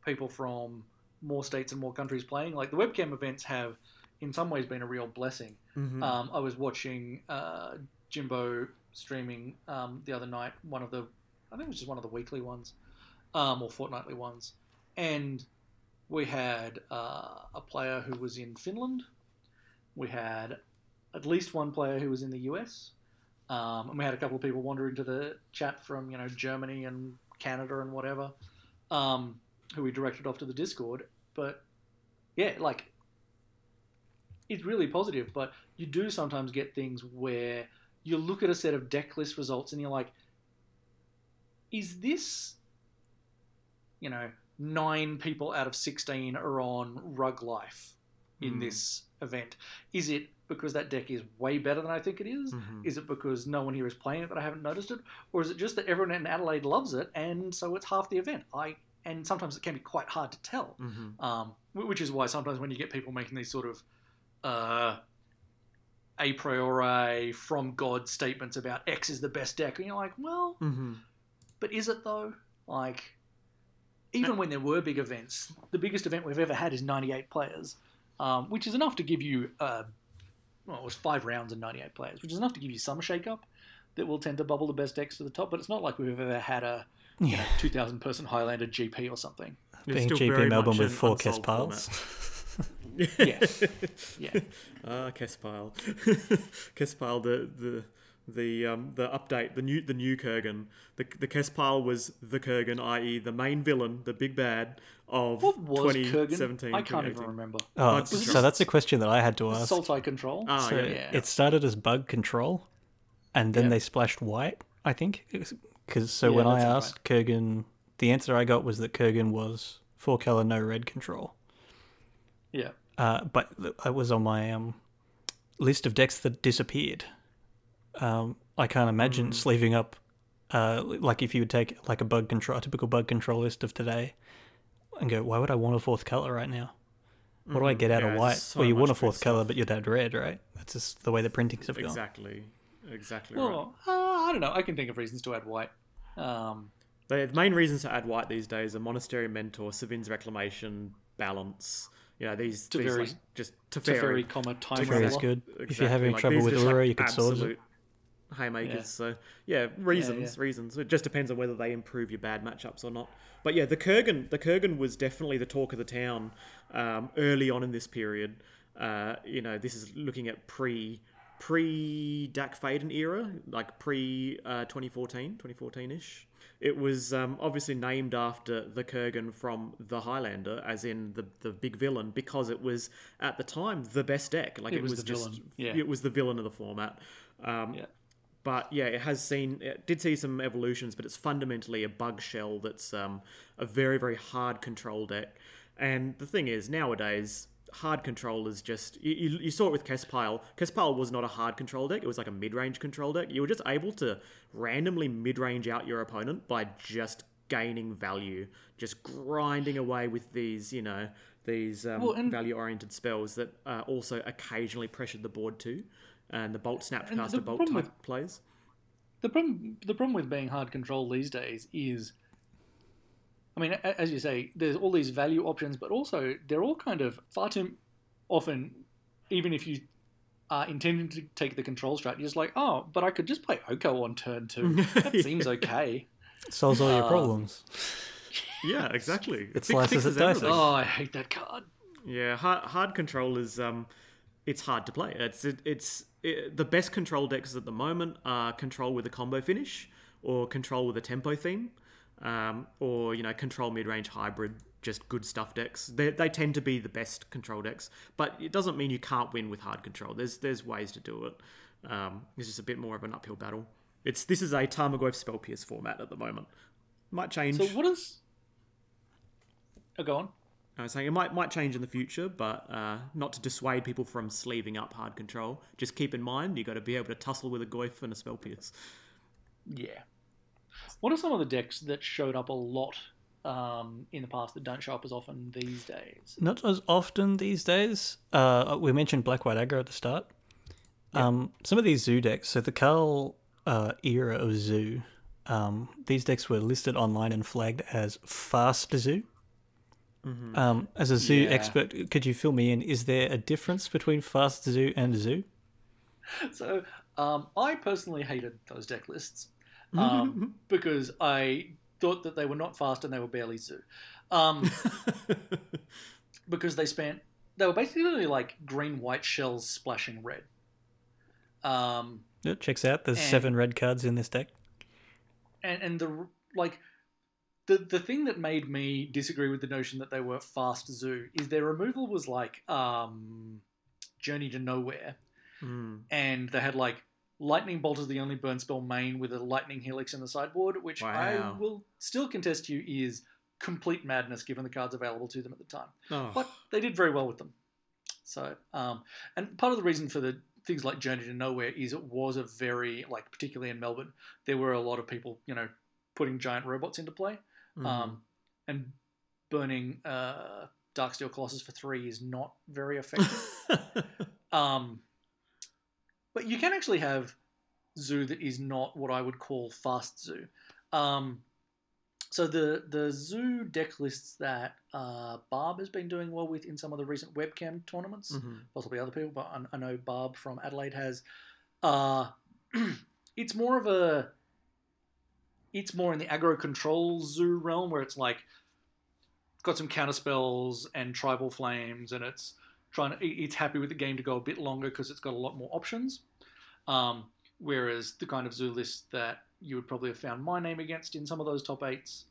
people from more states and more countries playing. Like the webcam events have, in some ways, been a real blessing. Mm-hmm. Um, I was watching uh, Jimbo streaming um, the other night, one of the, I think it was just one of the weekly ones, um, or fortnightly ones, and we had uh, a player who was in Finland. We had at least one player who was in the US, um, and we had a couple of people wander into the chat from you know Germany and Canada and whatever, um, who we directed off to the Discord. But yeah, like it's really positive, but you do sometimes get things where you look at a set of deck list results and you're like, is this, you know, nine people out of 16 are on Rug Life in Hmm. this event? Is it because that deck is way better than I think it is? Mhm. Is it because no one here is playing it that I haven't noticed it? Or is it just that everyone in Adelaide loves it and so it's half the event? I And sometimes it can be quite hard to tell Mhm. um, which is why sometimes when you get people making these sort of uh, a priori from God statements about X is the best deck, and you're like, well, Mhm. but is it though? Like, even when there were big events, the biggest event we've ever had is 98 players, um, which is enough to give you, uh, well, it was five rounds and 98 players, which is enough to give you some shake-up that will tend to bubble the best decks to the top. But it's not like we've ever had a you know, Yeah. 2,000 person Highlander GP or something. It's Being GP Melbourne with four Kess unsolved piles. format. Yeah. Yeah. Ah, Kespile. Kespile, the the the um the update, the new the new Kurgan. The the Kespile was the Kurgan, i.e., the main villain, the big bad of What was 2017. Kurgan? I can't even remember. Oh, Bug so control. that's a question that I had to ask. Sultai control. Ah, so yeah. yeah. it started as bug control, and then Yeah. they splashed white. I think, Because so Yeah, when I that sounds asked Kurgan, the answer I got was that Kurgan was four color, no red control. Yeah. Uh, but th- it was on my um, list of decks that disappeared. Um, I can't imagine Hmm. sleeving up, uh, like if you would take like a bug control, a typical bug control list of today, and go, why would I want a fourth color right now? What do I get out. Yeah, of white? so well, you want a fourth color, stuff. but you'd add red, right? That's just the way the printings have gone. Exactly. Exactly right. Well, uh, I don't know. I can think of reasons to add white. Um, The the main reasons to add white these days are Monastery Mentor, Sevinne's Reclamation, Balance. You know, these, these Teferi- like, just Teferi. Teferi, comma time Teferi is Rattler. good. If you're having like, trouble with just, like, you could swords it. Haymakers. Yeah. So yeah, reasons, reasons. It just depends on whether they improve your bad matchups or not. But yeah, the Kurgan, the Kurgan was definitely the talk of the town um, early on in this period. Uh, you know, this is looking at pre pre Dack Fayden era, like pre uh, 2014, 2014 ish. It was um, obviously named after the Kurgan from the Highlander, as in the the big villain, because it was at the time the best deck. Like It it, was was, the just villain, yeah. it was the villain of the format. Um, Yeah. But yeah, it has seen it did see some evolutions, but it's fundamentally a bug shell that's um, a very very hard control deck. And the thing is, nowadays hard control is just you, you, you saw it with Kespile. Kespile was not a hard control deck; it was like a mid range control deck. You were just able to randomly mid range out your opponent by just gaining value, just grinding away with these you know these um, Well, and- value oriented spells that uh, also occasionally pressured the board too. And the bolt the snapcaster bolt type with- plays. The problem, the problem with being hard control these days is, I mean, as you say, there's all these value options, but also they're all kind of far too often, even if you are intending to take the control strat, you're just like, oh, but I could just play Oko on turn two. That seems okay. Solves all your Uh, problems. Yeah, exactly. It slices it dicey. everything. Oh, I hate that card. Yeah, hard, hard control is um, it's hard to play. It's it, it's it, the best control decks at the moment are control with a combo finish, or control with a tempo theme, um, or you know control mid range hybrid. Just good stuff decks. They, they tend to be the best control decks, but it doesn't mean you can't win with hard control. There's there's ways to do it. Um, it's just a bit more of an uphill battle. It's this is a Tarmogoyf Spell Pierce format at the moment. Might change. So what is? Oh, go on. I was saying it might might change in the future, but uh, not to dissuade people from sleeving up hard control. Just keep in mind you got to be able to tussle with a Goyf and a spell pierce. Yeah. What are some of the decks that showed up a lot um, in the past that don't show up as often these days? Not as often these days. Uh, we mentioned black white aggro at the start. Um, some of these zoo decks. So the Carl uh, era of zoo. Um, these decks were listed online and flagged as fast zoo. Um, as a zoo Yeah. expert, could you fill me in? Is there a difference between fast zoo and zoo? So um, I personally hated those deck lists um, because I thought that they were not fast and they were barely zoo. Um, because they spent they were basically like green white shells splashing red. Um, It checks out. There's And- seven red cards in this deck. and and the like the the thing that made me disagree with the notion that they were fast zoo is their removal was like um, Journey to Nowhere, Mm. and they had like Lightning Bolt is the only burn spell main with a Lightning Helix in the sideboard, which I will still contest you is complete madness given the cards available to them at the time. Oh. But they did very well with them. So, um, and part of the reason for the things like Journey to Nowhere is it was a very like particularly in Melbourne, there were a lot of people you know putting giant robots into play, Mm. um, and burning uh, Darksteel Colossus for three is not very effective. Um, but you can actually have zoo that is not what I would call fast zoo. Um, so the the zoo deck lists that uh, Barb has been doing well with in some of the recent webcam tournaments, Mhm. possibly other people, but I, I know Barb from Adelaide has. Uh, it's more of a. It's more in the aggro control zoo realm where it's like got some counter spells and tribal flames, and it's trying to, it's happy with the game to go a bit longer because it's got a lot more options. Um, whereas the kind of zoo list that you would probably have found my name against in some of those top eights,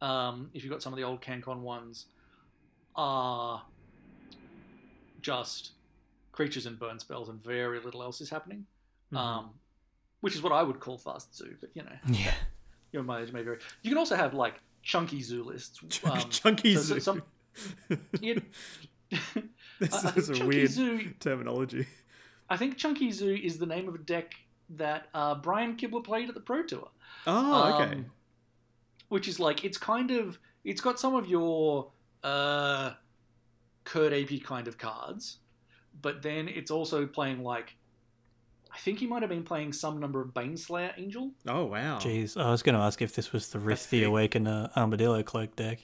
um, if you've got some of the old CanCon ones, are just creatures and burn spells, and very little else is happening. Mhm. Um, which is what I would call fast zoo, but you know, Yeah. Your mileage may vary. You can also have like chunky zoo lists. Um, Chunky so- Zoo. some- yeah. This is a weird Zoo. terminology. I think Chunky Zoo is the name of a deck that uh, Brian Kibler played at the Pro Tour. Oh, okay. Um, which is like it's kind of it's got some of your uh Kurt AP kind of cards, but then it's also playing like I think he might have been playing some number of Baneslayer Angel. oh, wow. Jeez, I was going to ask if this was the Rift the big. Awaken uh, Armadillo cloak deck.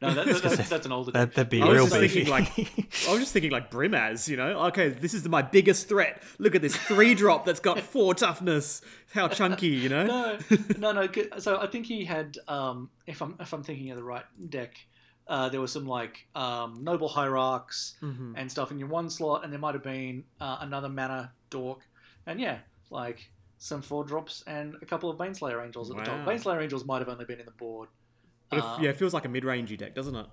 No, that, that, that's, that's an older That, deck. that'd be I was real just beefy. thinking, like- I was just thinking like Brimaz, you know? Okay, this is my biggest threat. Look at this three drop that's got four toughness. How chunky, you know? no, no, no. So I think he had, um, if I'm if I'm thinking of the right deck, uh, there were some like um, noble hierarchs Mhm. and stuff in your one slot, and there might have been uh, another mana dork, and yeah, like some four drops and a couple of Baneslayer Angels at the top. Wow. Baneslayer Angels might have only been in the board. But it, Um, yeah, it feels like a mid-rangey deck, doesn't it?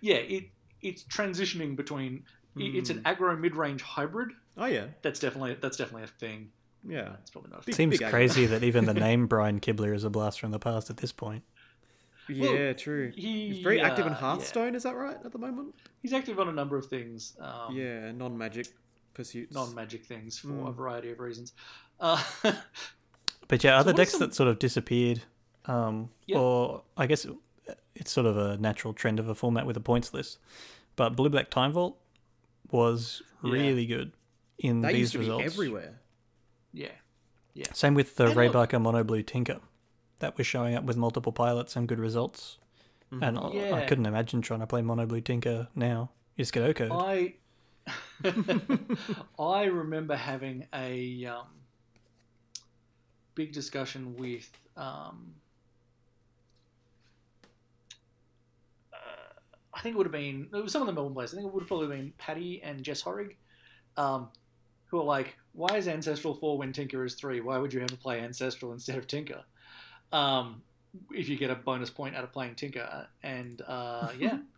Yeah, it it's transitioning between. i- It's an Hmm. aggro mid range hybrid. Oh yeah, That's definitely that's definitely a thing. yeah. It's probably not. A Big- Seems aggro. crazy that even the name Brian Kibler is a blast from the past at this point. Yeah, true. He, He's very active in uh, yeah. Hearthstone, is that right, at the moment? He's active on a number of things. Um, yeah, non-magic pursuits. non-magic things for a Mm. variety of reasons. Uh, But yeah, other what are decks some- that sort of disappeared, um, Yeah. or I guess it- it's sort of a natural trend of a format with a points list. But Blue Black Time Vault was Yeah. really good in They these used to results. be everywhere. yeah, yeah. Same with the And look- Raybarker Mono Blue Tinker, that was showing up with multiple pilots and good results. Mm-hmm. And I- I couldn't imagine trying to play Mono Blue Tinker now. You just get O-code. I I remember having a um, big discussion with um, uh, I think it would have been it was some of the Melbourne players. I think it would have probably been Patty and Jess Horrig, um, who are like, "Why is Ancestral four when Tinker is three? Why would you ever play Ancestral instead of Tinker?" Um, if you get a bonus point out of playing Tinker, and uh, yeah.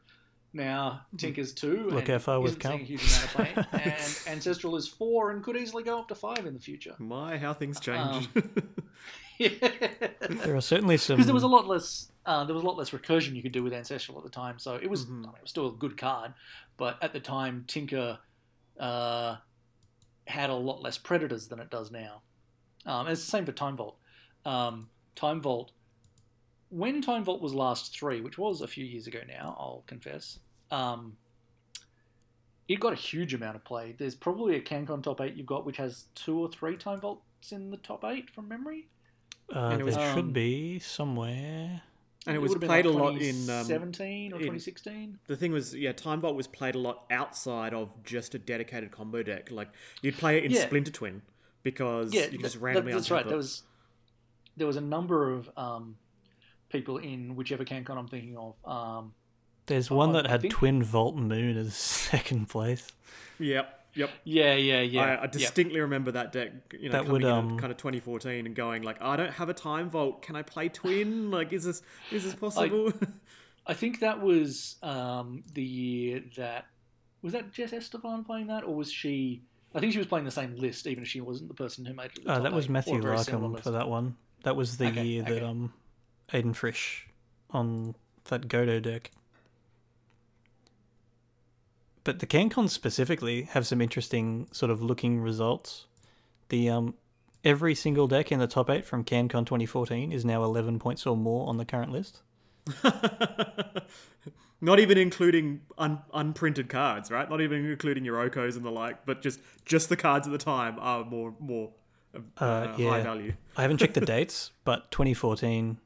Now Tinker's two. Look how far we've come. a huge amount of play, and Ancestral is four and could easily go up to five in the future. My, how things change. Um, There are certainly some. because there was a lot less uh, there was a lot less recursion you could do with ancestral at the time so it was Mhm. I mean, it was still a good card but at the time tinker uh, had a lot less predators than it does now um, and it's the same for time vault um, time vault when time vault was last three which was a few years ago now i'll confess um, it got a huge amount of play there's probably a cancon top eight you've got which has two or three time vaults in the top eight from memory Uh, And it was- there Um, should be somewhere. and it was played like a lot in. Um, 2017 or 2016. the thing was, yeah, Time Vault was played a lot outside of just a dedicated combo deck. Like you'd play it in Yeah. Splinter Twin because Yeah, you could just randomly that's untap right. it. That's right. There was there was a number of um, people in whichever CanCon I'm thinking of. Um, There's one oh, that I had think- Twin Vault Moon as second place. Yep, yep. yeah, yeah, yeah. I, I yeah. distinctly remember that deck. You know, That coming would, in um, kind of 2014 and going like, I don't have a Time Vault. Can I play Twin? like, is this is this possible? I think that was um, the year that was that Jess Estefan playing that, or was she? I think she was playing the same list, even if she wasn't the person who made it. to the Uh, that was eight, or a Matthew very Larkham for that one. That was the Okay, year that um, Aiden Frisch on that Godo deck. But the CanCon specifically have some interesting sort of looking results. The um, every single deck in the top eight from CanCon 2014 is now 11 points or more on the current list. Not even including un- unprinted cards, right? Not even including your Okos and the like, but just just the cards at the time are more more uh, Uh, high value. I haven't checked the dates, but 2014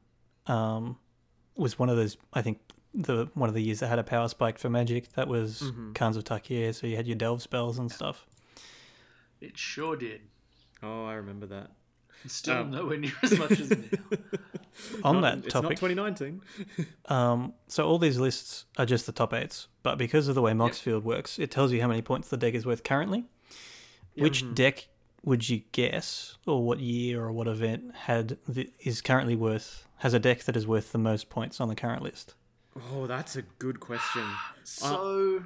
um, was one of those. I think the one of the years that had a power spike for Magic. That was Mm-hmm. Khans of Tarkir, so you had your delve spells and stuff. It sure did. Oh, I remember that. Still Um, nowhere near as much as now. On Not- that it's not topic, 2019. um, so all these lists are just the top eights, but because of the way Moxfield works, it tells you how many points the deck is worth currently. Which Mm-hmm. deck would you guess, or what year or what event had the, is currently worth has a deck that is worth the most points on the current list? Oh, that's a good question. So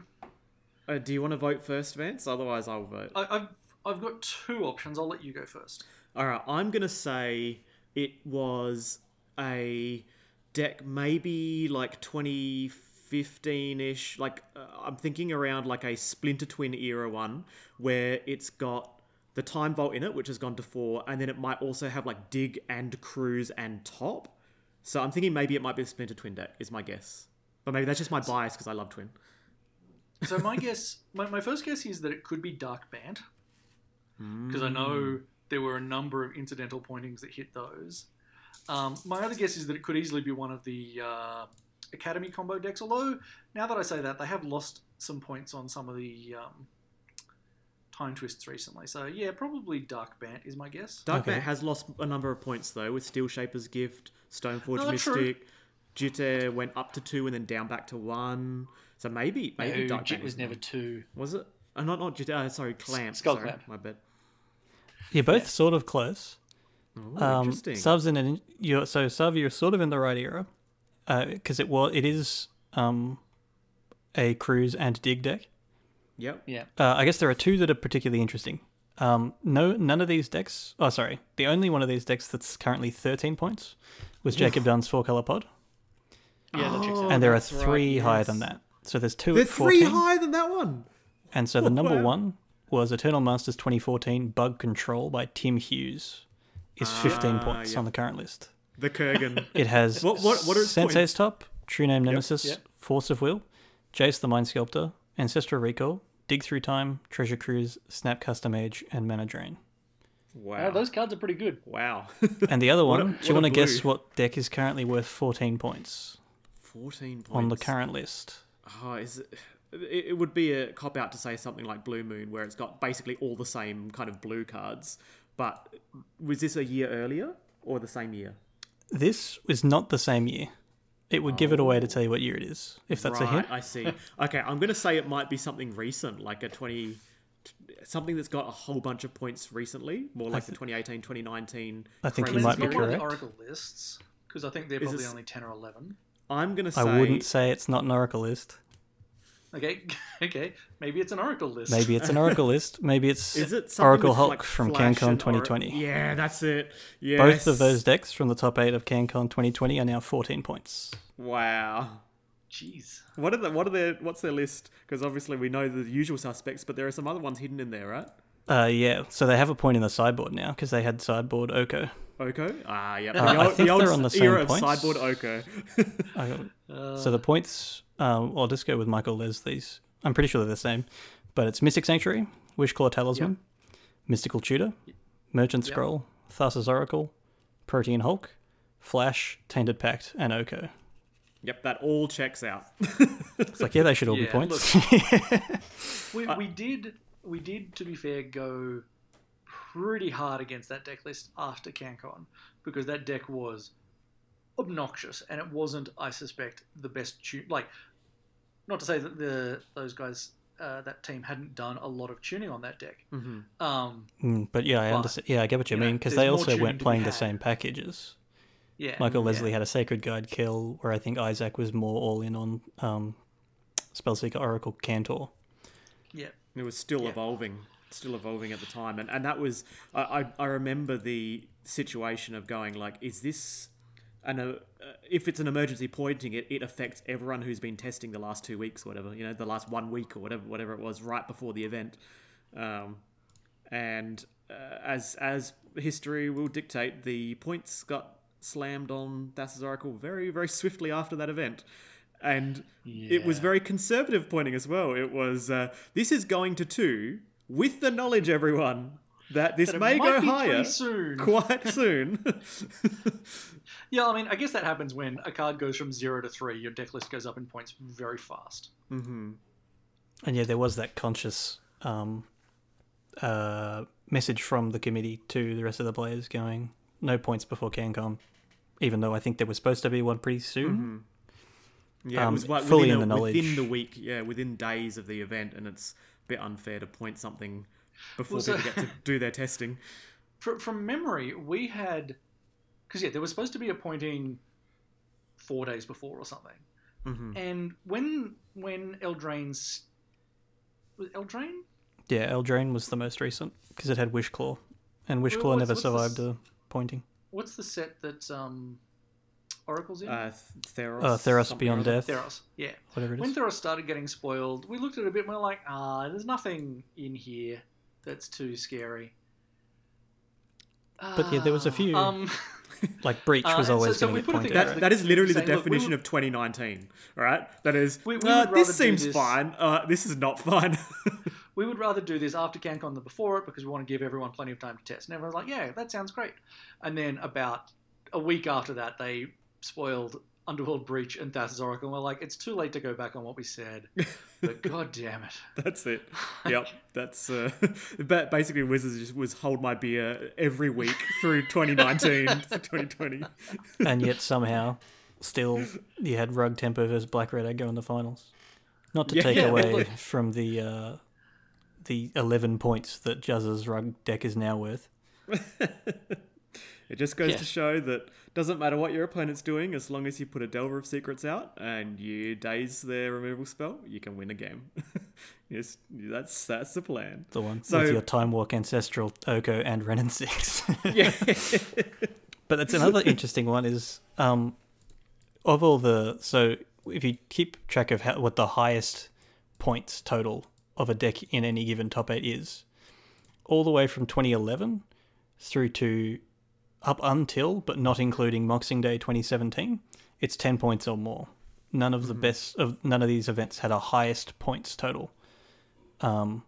Uh, do you want to vote first, Vance? Otherwise, I'll vote. I, I've I've got two options. I'll let you go first. All right, I'm gonna say it was a deck maybe like 2015 ish. Like uh, I'm thinking around like a Splinter Twin era one where it's got the Time Vault in it, which has gone to four, and then it might also have like Dig and Cruise and Top. So I'm thinking maybe it might be a Splinter Twin deck, is my guess. But maybe that's just my bias because I love Twin. So my guess, my, my first guess is that it could be Dark Band, because I know there were a number of incidental pointings that hit those. Um, my other guess is that it could easily be one of the uh, Academy combo decks. Although now that I say that, they have lost some points on some of the um, time twists recently. So yeah, probably Dark Bant is my guess. Dark Okay. Bat has lost a number of points though, with Steel Shaper's Gift, Stoneforge true. Mystic. Jitte went up to two and then down back to one. So maybe maybe No, Dark Jit Bat was never two. Was it? Uh, not not Jitte. Uh, sorry, Clamp. Skull sorry, Clamp. My bad. You're both sort of close. Oh, Um, interesting. Subs in an you're so Sub you're sort of in the right era, because it was it is um, a cruise and dig deck. Yep. Yeah. Uh, I guess there are two that are particularly interesting. Um, no, none of these decks. Oh, sorry. The only one of these decks that's currently 13 points was Jacob Dunn's four color pod, Yeah, that checks Oh, out. and there are that's right, three higher yes. than that. So there's two They're at 14, three higher than that one. and so the number Wow. one was Eternal Masters 2014 Bug Control by Tim Hughes, is 15 Ah, points yeah. on the current list. The Kurgan. It has What- what- what are its Sensei's points? Top, True Name Nemesis, yep. Force of Will, Jace the Mind Sculptor, Ancestral Recall, Dig Through Time, Treasure Cruise, Snapcaster Mage, and Mana Drain. Wow. Oh, those cards are pretty good. Wow. And the other one, a- do you want to guess what deck is currently worth 14 points 14 points. on the current list? Oh, is it, it it would be a cop out to say something like Blue Moon, where it's got basically all the same kind of blue cards. But was this a year earlier or the same year? This was not the same year. It would give it away to tell you what year it is, if that's a Oh. hint. I see. Okay, I'm going to say it might be something recent, like a 20. Something that's got a whole bunch of points recently, more like the 2018, 2019. I think you might be not one of the correct. Oracle lists because I think they're Is probably this- only ten or eleven. I'm going to say. I wouldn't say it's not an Oracle list. Okay, okay, maybe it's an Oracle list. Maybe it's an Oracle list. Maybe it's Is it Oracle Hulk like, from Flash CanCon and Ora- 2020. Yeah, that's it. Yes. Both of those decks from the top eight of CanCon 2020 are now 14 points. Wow. Jeez. What are the what are their what's their list? Because obviously we know the usual suspects, but there are some other ones hidden in there, right? Uh, yeah, so they have a point in the sideboard now because they had sideboard Oko. Oko? Ah, yeah. Uh, I think they're on the same era points. of sideboard Oko. Uh, so the points, um, I'll just go with Michael Leslie's. I'm pretty sure they're the same, but it's Mystic Sanctuary, Wishclaw Talisman, Mystical Tutor, Merchant Yep. Scroll, Thassa's Oracle, Protean Hulk, Flash, Tainted Pact, and Oko. yep, that all checks out. It's like, yeah, they should all be Yeah, points. we, we did we did to be fair go pretty hard against that deck list after CanCon because that deck was obnoxious and it wasn't I suspect the best tune like not to say that the those guys uh, that team hadn't done a lot of tuning on that deck hmm um Mm, but yeah, I But, understand. Yeah, I get what you you mean because they also weren't to be playing the same packages. yeah Michael yeah. Leslie had a Sacred Guide kill, where I think Isaac was more all in on um, Spellseeker Oracle Cantor. yeah It was still Yeah. evolving, still evolving at the time, and and that was I I, I remember the situation of going like, is this an uh, if it's an emergency pointing, it, it affects everyone who's been testing the last two weeks, or whatever you know, the last one week or whatever whatever it was, right before the event, um, and uh, as as history will dictate, the points got slammed on Thassa's Oracle very very swiftly after that event. And it was very conservative pointing as well. It was uh, this is going to two with the knowledge, everyone, that this it may go higher soon. quite soon. yeah I mean I guess that happens when a card goes from zero to three your deck list goes up in points very fast hmm And yeah, there was that conscious um, uh, message from the committee to the rest of the players going, no points before CanCon, even though I think there was supposed to be one pretty soon. Yeah, it Um, was like fully within, in a- the within the week. Yeah, within days of the event, and it's a bit unfair to point something before Well, so- people get to do their testing. From memory, we had because yeah, there was supposed to be a pointing four days before or something, hmm and when when Eldraine's was it Eldraine Yeah, Eldraine was the most recent because it had Wishclaw, and Wishclaw what's- never survived this- a pointing. what's the set that um Oracle's in? Uh, Theros. Uh, Theros something Beyond. Death, Theros, yeah. whatever it When is. Theros started getting spoiled, we looked at it a bit and we are like, ah, there's nothing in here that's too scary. But yeah, there was a few. Um, Like Breach Uh, was so- always so going we to get pointed thing. That, that is literally the Saying, look, we definition would- of 2019. All right, that is. We- we uh, this seems this- fine. Uh, this is not fine. we would rather do this after CanCon than before it because we want to give everyone plenty of time to test. And everyone's like, yeah, that sounds great. And then about a week after that, they spoiled Underworld Breach and Thassa's Oracle. And we're like, it's too late to go back on what we said. But god damn it. That's it. Yep. That's uh, but basically Wizards just was hold my beer every week through 2019 to 2020. and yet somehow, still, you had Rug Tempo versus Black Red Egg go in the finals. Not to Yeah, take yeah, away look. from the uh, the eleven points that Juzz's Rug deck is now worth. It just goes Yeah. to show that doesn't matter what your opponent's doing, as long as you put a Delver of Secrets out and you daze their removal spell, you can win a game. yes, that's that's the plan. The one So- with your Time Walk Ancestral Oko and Renin Six. Yeah. But that's another interesting one is um, of all the so if you keep track of how, what the highest points total of a deck in any given top eight is, all the way from 2011 through to up until but not including Boxing Day 2017, it's 10 points or more. None of the best of none of these events had a highest points total um,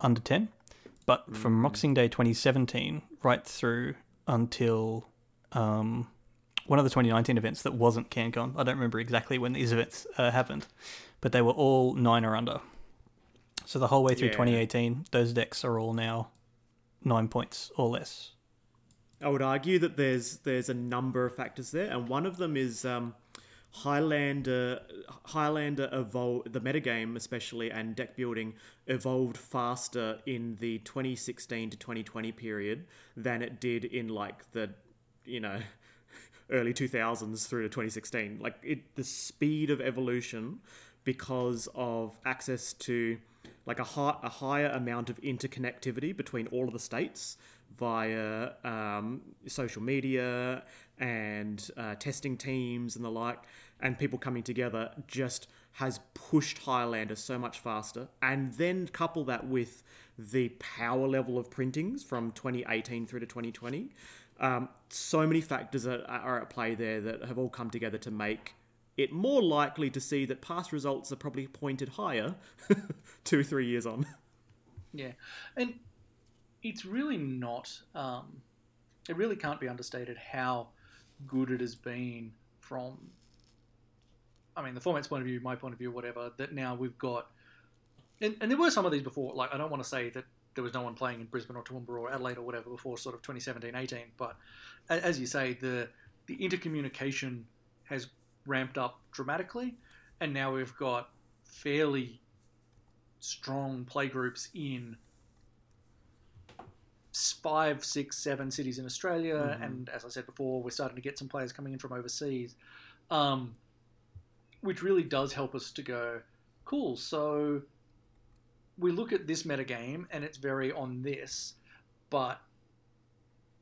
under 10. But from Boxing Day 2017 right through until um, one of the 2019 events that wasn't CanCon. I don't remember exactly when these events uh, happened, but they were all nine or under. So the whole way through Yeah. 2018, those decks are all now nine points or less. I would argue that there's there's a number of factors there, and one of them is um, Highlander Highlander evolved the metagame especially and deck building evolved faster in the 2016 to 2020 period than it did in like the you know early 2000s through to 2016 like it the speed of evolution because of access to like a, high, a higher amount of interconnectivity between all of the states via um, social media and uh, testing teams and the like, and people coming together just has pushed Highlander so much faster. And then couple that with the power level of printings from 2018 through to 2020. Um, so many factors are, are at play there that have all come together to make it more likely to see that past results are probably pointed higher two, three years on. Yeah, and it's really not. Um, it really can't be understated how good it has been from. I mean, the format's point of view, my point of view, whatever. That now we've got, and, and there were some of these before. Like I don't want to say that there was no one playing in Brisbane or Toowoomba or Adelaide or whatever before sort of 2017, 18. But as you say, the the intercommunication has ramped up dramatically, and now we've got fairly strong playgroups in five, six, seven cities in Australia, and as I said before, we're starting to get some players coming in from overseas, um, which really does help us to go, cool. So we look at this metagame, and it's very on this, but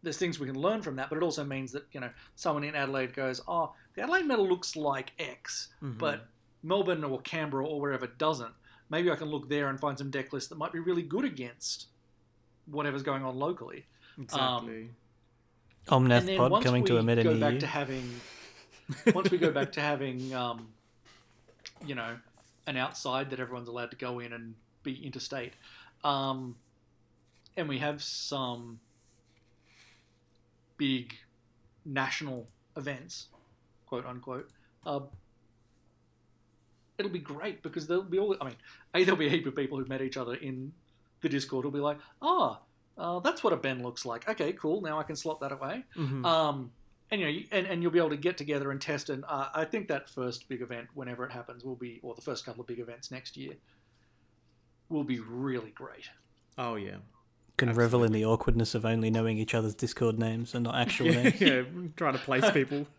there's things we can learn from that. But it also means that you know someone in Adelaide goes, oh, the Adelaide meta looks like X, but Melbourne or Canberra or wherever doesn't. Maybe I can look there and find some deck lists that might be really good against whatever's going on locally. Exactly. And Omnath then Pod once coming we to a meta go back you. to having, once we go back to having, um, you know, an outside that everyone's allowed to go in and be interstate, um, and we have some big national events, quote unquote. Uh, it'll be great because there'll be all. I mean, a there'll be a heap of people who've met each other in the Discord. Will be like, ah, uh, that's what a Ben looks like. Okay, cool. Now I can slot that away. Mhm. Um, and you know, and, and you'll be able to get together and test. And uh, I think that first big event, whenever it happens, will be, or the first couple of big events next year, will be really great. Oh yeah. Can revel in the awkwardness of only knowing each other's Discord names and not actual Yeah, names. yeah, trying to place people.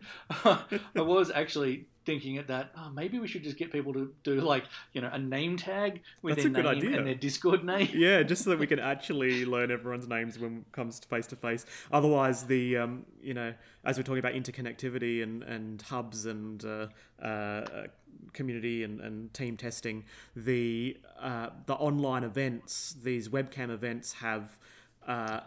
I was actually thinking at that. Oh, maybe we should just get people to do like you know a name tag with That's their a good name idea. and their Discord name. yeah, just so that we can actually learn everyone's names when it comes to face to face. Otherwise, the um, you know, as we're talking about interconnectivity and and hubs and uh, uh, community and, and team testing, the uh, the online events, these webcam events, have uh,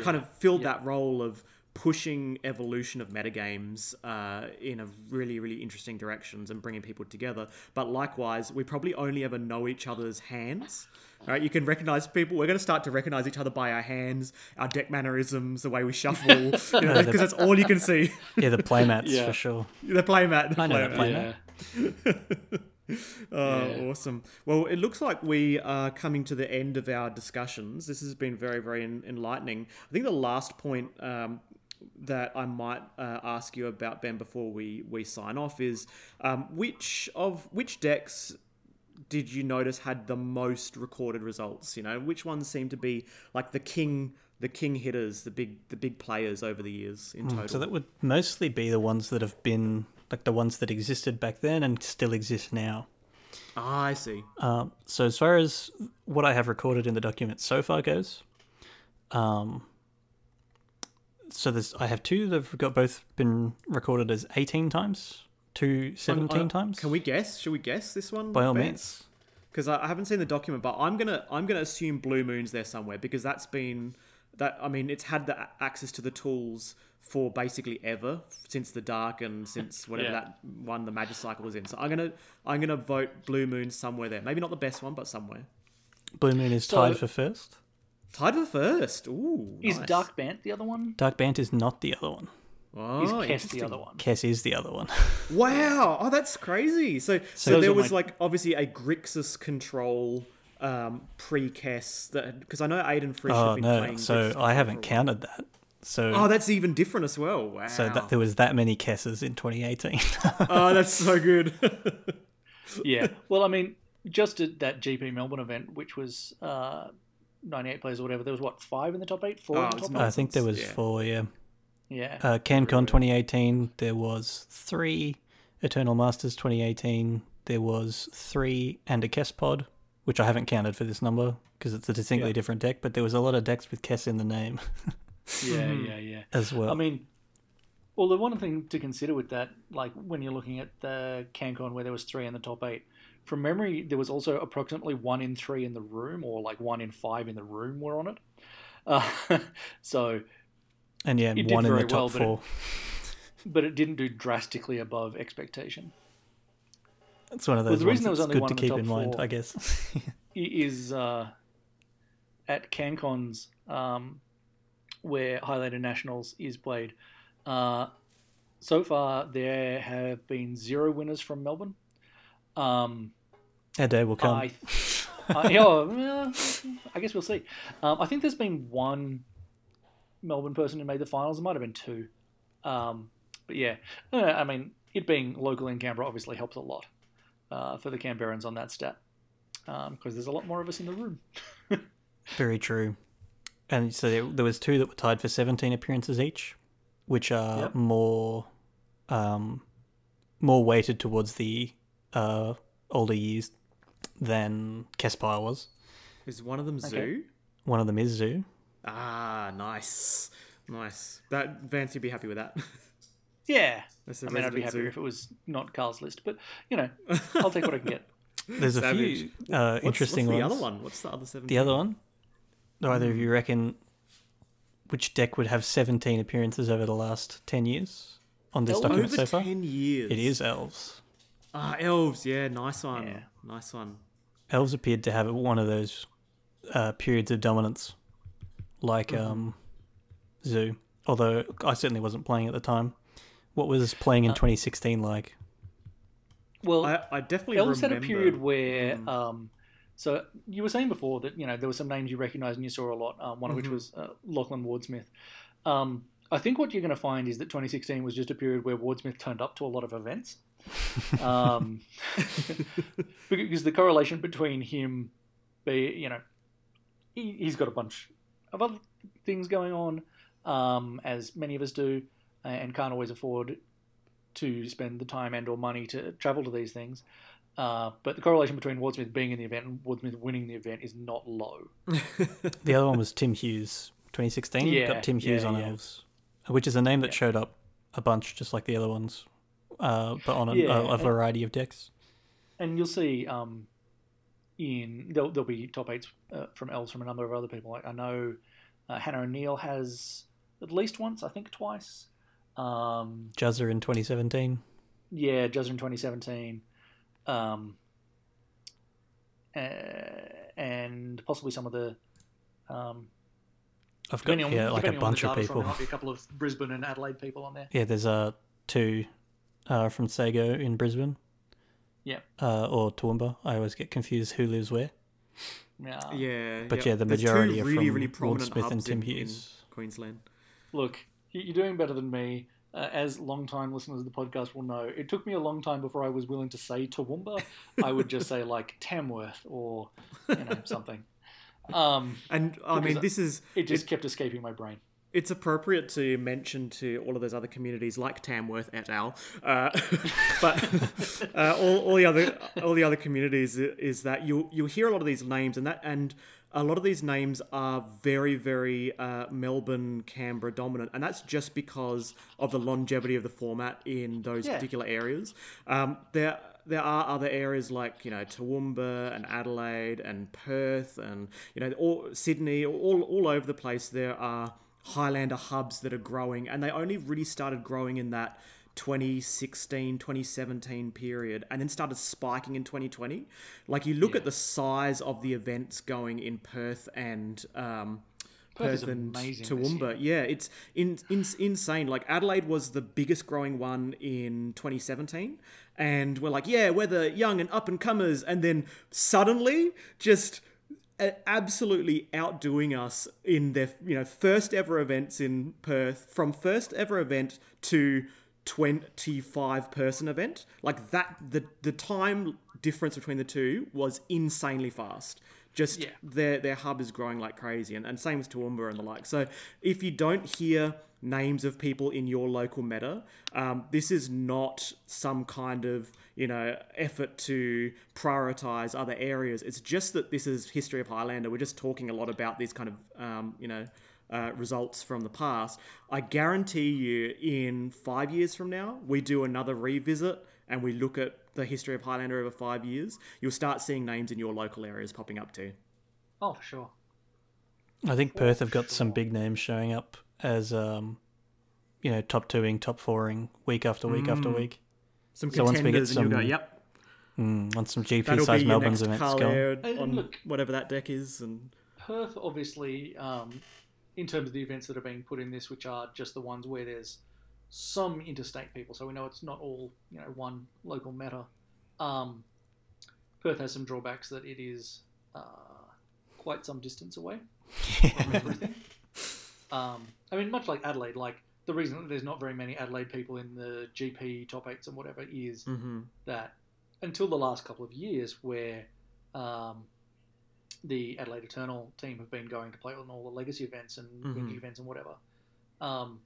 kind of filled that role of pushing evolution of metagames uh, in a really really interesting directions and bringing people together but likewise we probably only ever know each other's hands Right, you can recognize people. We're going to start to recognize each other by our hands, our deck mannerisms, the way we shuffle, you know, because that's all you can see. Yeah, the playmats Yeah. for sure. the playmat. The I know the playmat. Oh, Yeah. awesome. Well, it looks like we are coming to the end of our discussions. This has been very, very en- enlightening. I think the last point um, that I might uh, ask you about, Ben, before we, we sign off is um, which of which decks did you notice had the most recorded results? You know, which ones seem to be like the king, the king hitters, the big, the big players over the years in total? So that would mostly be the ones that have been like the ones that existed back then and still exist now. ah, I see. Um, so as far as what I have recorded in the document so far goes, um, so there's I have two that have got both been recorded as 18 times, two 17 Uh, times. Can we guess? Should we guess this one? By all means. because I I haven't seen the document, but I'm gonna I'm gonna assume Blue Moon's there somewhere because that's been that I mean it's had the access to the tools for basically ever since the Dark and since whatever Yeah. that one the Magic Cycle was in. So I'm gonna I'm gonna vote Blue Moon somewhere there. Maybe not the best one, but somewhere. Blue Moon is So- tied for first. Tied for first. Ooh, Is nice. Dark Bant the other one? Dark Bant is not the other one. Oh, Is Kess the other one? Kess is the other one. Wow! Oh, that's crazy. So, so, Those there was my- like obviously a Grixis control um, pre-Kess that because I know Aiden Frisch had oh been no! playing. So I haven't for a while. counted that. So Oh, that's even different as well. Wow. so that there was that many Kesses in 2018. oh, that's so good. yeah. Well, I mean, just at that GP Melbourne event, which was uh, 98 players or whatever, there was what five in the top eight, four Oh, in the top eight. I think there was Yeah. four. Yeah. Yeah. Uh, CanCon 2018, there was three. Eternal Masters 2018, there was three and a Kess pod, which I haven't counted for this number because it's a distinctly Yeah. different deck, but there was a lot of decks with Kess in the name yeah. Yeah. Yeah. as well. I mean, well, the one thing to consider with that, like when you're looking at the CanCon where there was three in the top eight, from memory, there was also approximately one in three in the room, or like one in five in the room were on it. Uh, so, and yeah, it one in the very well, top but it- four. but it didn't do drastically above expectation. It's one of well, those the ones reason there was only good one to keep in mind, I guess. Is uh, at CanCons um, where Highlander Nationals is played. Uh, so far, there have been zero winners from Melbourne. Um, Our day will come. I, I, yeah, well, I guess we'll see. Um, I think there's been one Melbourne person who made the finals. It might have been two. Um, but yeah, I mean, it being local in Canberra obviously helps a lot uh, for the Canberrans on that stat because there's a lot more of us in the room. Very true. And so there, there was two that were tied for 17 appearances each, which are Yep. more um, more weighted towards the uh, older years than Kespire was. Is one of them Okay. Zoo? One of them is Zoo. Ah, nice, nice. That Vance, you'd be happy with that. Yeah, That's a I mean, I'd be resident happier if it was not Carl's list, but you know, I'll take what I can get. There's a Savage. few uh, What's- interesting what's the ones. other one? What's the other seven? The other one? Do either Hmm. of you reckon which deck would have 17 appearances over the last 10 years on this Elves. document over so far? ten years. It is Elves. Ah, elves. Yeah, nice one. Yeah. Nice one. Elves appeared to have one of those uh, periods of dominance, like Mm-hmm. um, Zoo. Although I certainly wasn't playing at the time. What was playing in Uh, 2016 like? Well, I, I definitely Elves had remember. a period where, Mm. um, so you were saying before that you know there were some names you recognised and you saw a lot. Um, one of which Mhm. was uh, Lachlan Wardsmith. Um, I think what you're going to find is that 2016 was just a period where Wardsmith turned up to a lot of events. um, because the correlation between him, be you know, he, he's got a bunch of other things going on, um, as many of us do, and can't always afford to spend the time and or money to travel to these things. Uh, but the correlation between Wardsmith being in the event and Wardsmith winning the event is not low. The other one was Tim Hughes, 2016. Yeah, Got Tim Hughes yeah, on yeah. Elves, which is a name that Yeah. showed up a bunch, just like the other ones, uh, but on a, a, a and- variety of decks. and you'll see um, in there'll, there'll be top eights uh, from elves from a number of other people. Like I know uh, Hannah O'Neill has at least once, I think twice. Um, Juzzer in 2017. yeah, Juzzer in 2017, um, uh, and possibly some of the. Um, I've got depending on, yeah, like a bunch of data from, people. there might be a couple of Brisbane and Adelaide people on there. Yeah, there's uh, two uh, from Sago in Brisbane. Yeah. Uh, or Toowoomba. I always get confused who lives where. Yeah. Yeah, But yeah, the There's two majority are really, from really prominent Wardsmith and Tim in, in Hughes. Queensland. Look, y- you're doing better than me. Uh, as long-time listeners of the podcast will know, it took me a long time before I was willing to say Toowoomba. I would just say like Tamworth or you know something. Um, And I mean, this is it just kept escaping my brain. it's appropriate to mention to all of those other communities like Tamworth et al. Uh, but uh, all, all the other all the other communities is that you you hear a lot of these names and that and a lot of these names are very very uh, Melbourne Canberra dominant and that's just because of the longevity of the format in those Yeah. particular areas. Um, there there are other areas like you know Toowoomba and Adelaide and Perth and you know all Sydney all all over the place. There are Highlander hubs that are growing, and they only really started growing in that 2016 2017 period and then started spiking in 2020 like you look Yeah. at the size of the events going in perth and um, Perth Perth and Toowoomba. Yeah, it's in, in, insane. Like Adelaide was the biggest growing one in 2017, and we're like, yeah, we're the young and up and comers, and then suddenly just absolutely outdoing us in their you know first ever events in Perth. From first ever event to 25 person event, like that, the the time difference between the two was insanely fast. Just Yeah. their their hub is growing like crazy and, and same with Toowoomba and the like. So if you don't hear names of people in your local meta um, this is not some kind of you know effort to prioritize other areas. It's just that this is history of highlander. We're just talking a lot about these kind of um, you know uh, results from the past i guarantee you in five years from now we do another revisit and we look at the history of highlander over five years you'll start seeing names in your local areas popping up too Oh, for sure. I think Perth have got some big names showing up as, um, you know, top twoing, top fouring, week after week after Mm. week. some So once we get contenders and you'll go some yep Mm, on some GP that'll size be your Melbourne's next events Carl going. On look- whatever that deck is and Perth, obviously, um, in terms of the events that are being put in this, which are just the ones where there's some interstate people, so we know it's not all you know one local meta. Um, Perth has some drawbacks that it is uh, quite some distance away from everything. Um, I mean, much like Adelaide, like the reason that there's not very many Adelaide people in the GP top eights and whatever is mm-hmm. that until the last couple of years, where um, the Adelaide Eternal team have been going to play on all the legacy events and windy events and whatever, um,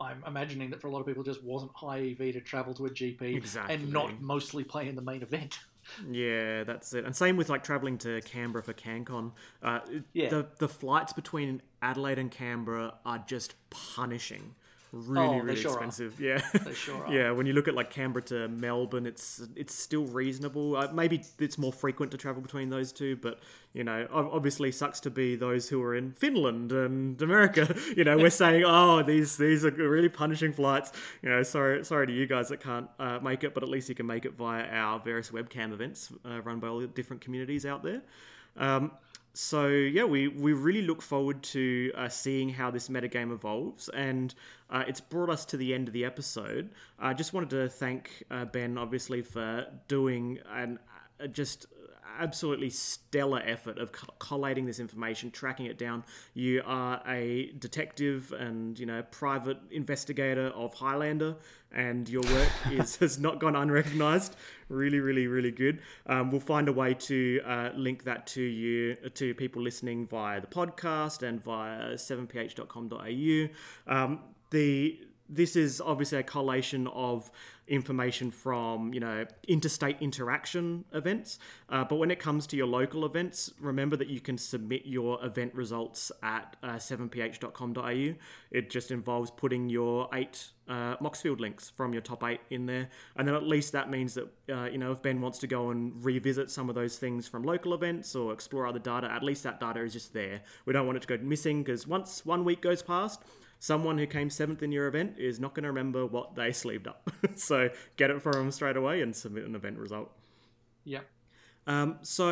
I'm imagining that for a lot of people, it just wasn't high EV to travel to a GP Exactly. and not mostly play in the main event. Yeah, that's it. And same with like traveling to Canberra for CanCon. Uh, Yeah. The the flights between Adelaide and Canberra are just punishing. Really, Oh, really sure are. expensive. Yeah. They sure are. yeah. When you look at like Canberra to Melbourne, it's it's still reasonable. Uh, maybe it's more frequent to travel between those two, but you know, obviously sucks to be those who are in Finland and America. You know, we're saying, oh, these these are really punishing flights. You know, sorry sorry to you guys that can't uh, make it, but at least you can make it via our various webcam events uh, run by all the different communities out there. Um, so yeah, we, we really look forward to uh, seeing how this metagame evolves, and uh, it's brought us to the end of the episode. I just wanted to thank uh, Ben, obviously, for doing an uh, just absolutely stellar effort of collating this information, tracking it down. You are a detective and you know private investigator of Highlander, and your work is has not gone unrecognized. Really, really, really good. Um, we'll find a way to uh, link that to you to people listening via the podcast and via 7ph.com.au. Um, the this is obviously a collation of information from you know interstate interaction events. Uh, but when it comes to your local events remember that you can submit your event results at uh, 7ph.com.au it just involves putting your eight uh, moxfield links from your top eight in there. And then at least that means that uh, you know if ben wants to go and revisit some of those things from local events or explore other data at least that data is just there. We don't want it to go missing because once one week goes past someone who came seventh in your event is not going to remember what they sleeved up. so get it from them straight away and submit an event result. Yeah. Um, so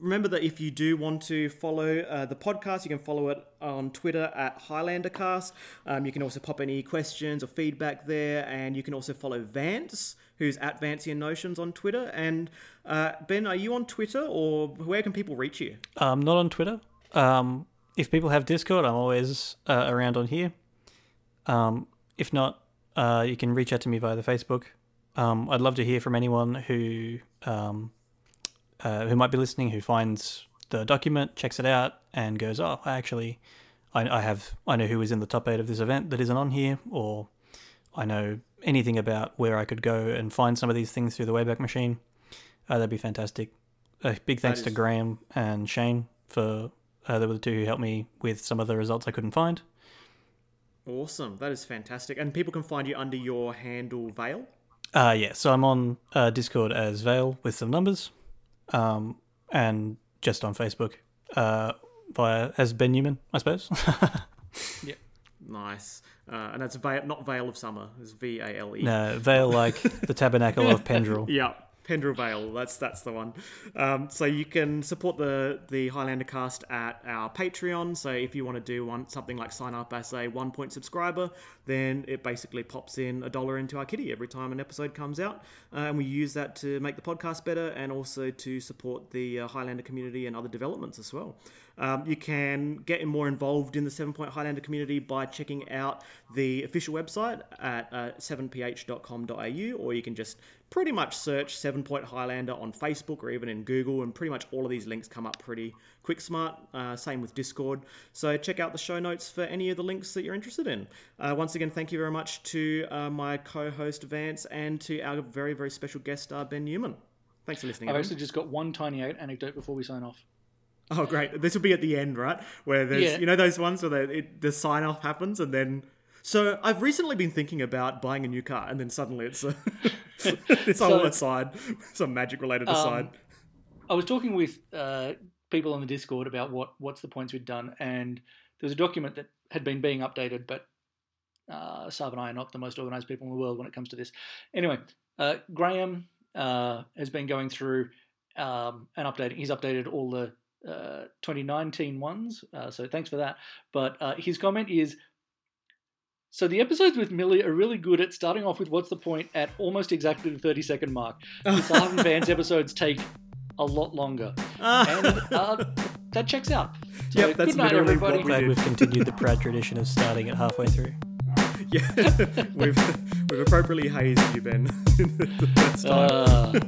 remember that if you do want to follow uh, the podcast, you can follow it on Twitter at HighlanderCast. Um, you can also pop any questions or feedback there, and you can also follow Vance, who's at Vancian Notions on Twitter. And uh, Ben, are you on Twitter, or where can people reach you? Um, not on Twitter. Um, if people have Discord, I'm always uh, around on here. Um, if not, uh, you can reach out to me via the Facebook. Um, I'd love to hear from anyone who um, uh, who might be listening, who finds the document, checks it out, and goes, "Oh, I actually, I, I have, I know who is in the top eight of this event that isn't on here, or I know anything about where I could go and find some of these things through the Wayback Machine." Uh, that'd be fantastic. A big thanks to Graham and Shane for uh, they were the two who helped me with some of the results I couldn't find. Awesome, that is fantastic. And people can find you under your handle Veil. Uh, yeah, so I'm on uh, Discord as Vale with some numbers, um, and just on Facebook uh, via as Ben Newman, I suppose. Yeah. Nice. Uh, and that's Vale, not Veil of Summer. It's V A L E. no, Vale like the Tabernacle of Pendrell. Yeah, Pendrell Vale. That's that's the one. Um, so you can support the the Highlander cast at our Patreon. So if you want to do one something like sign up as a one point subscriber, then it basically pops in a dollar into our kitty every time an episode comes out, uh, and we use that to make the podcast better and also to support the uh, Highlander community and other developments as well. Um, you can get more involved in the Seven Point Highlander community by checking out the official website at uh, 7ph.com.au, or you can just pretty much search Seven Point Highlander on Facebook or even in Google, and pretty much all of these links come up pretty quick smart. Uh, same with Discord. So check out the show notes for any of the links that you're interested in. Uh, once again, thank you very much to uh, my co host Vance and to our very, very special guest star Ben Newman. Thanks for listening. I've actually just got one tiny anecdote before we sign off. Oh, great! This will be at the end, right? Where there's, Yeah. you know, those ones where the, it, the sign off happens, and then. So I've recently been thinking about buying a new car, and then suddenly it's a, it's all So- aside, some magic related aside. I was talking with uh, people on the Discord about what what's the points we'd done, and there was a document that had been being updated, but uh, Sav and I are not the most organised people in the world when it comes to this. Anyway, uh, Graham uh, has been going through um, and updating. He's updated all the uh, 2019 ones, uh, so thanks for that. But uh, his comment is. So the episodes with Millie are really good at starting off with what's the point at almost exactly the 30 second mark. The Sav and Vance episodes take a lot longer. And uh, that checks out. So Yep, that's good night, literally what everybody. we Glad do. we've continued the proud tradition of starting it halfway through. yeah, we've we've appropriately hazed you, Ben. the first time. Uh,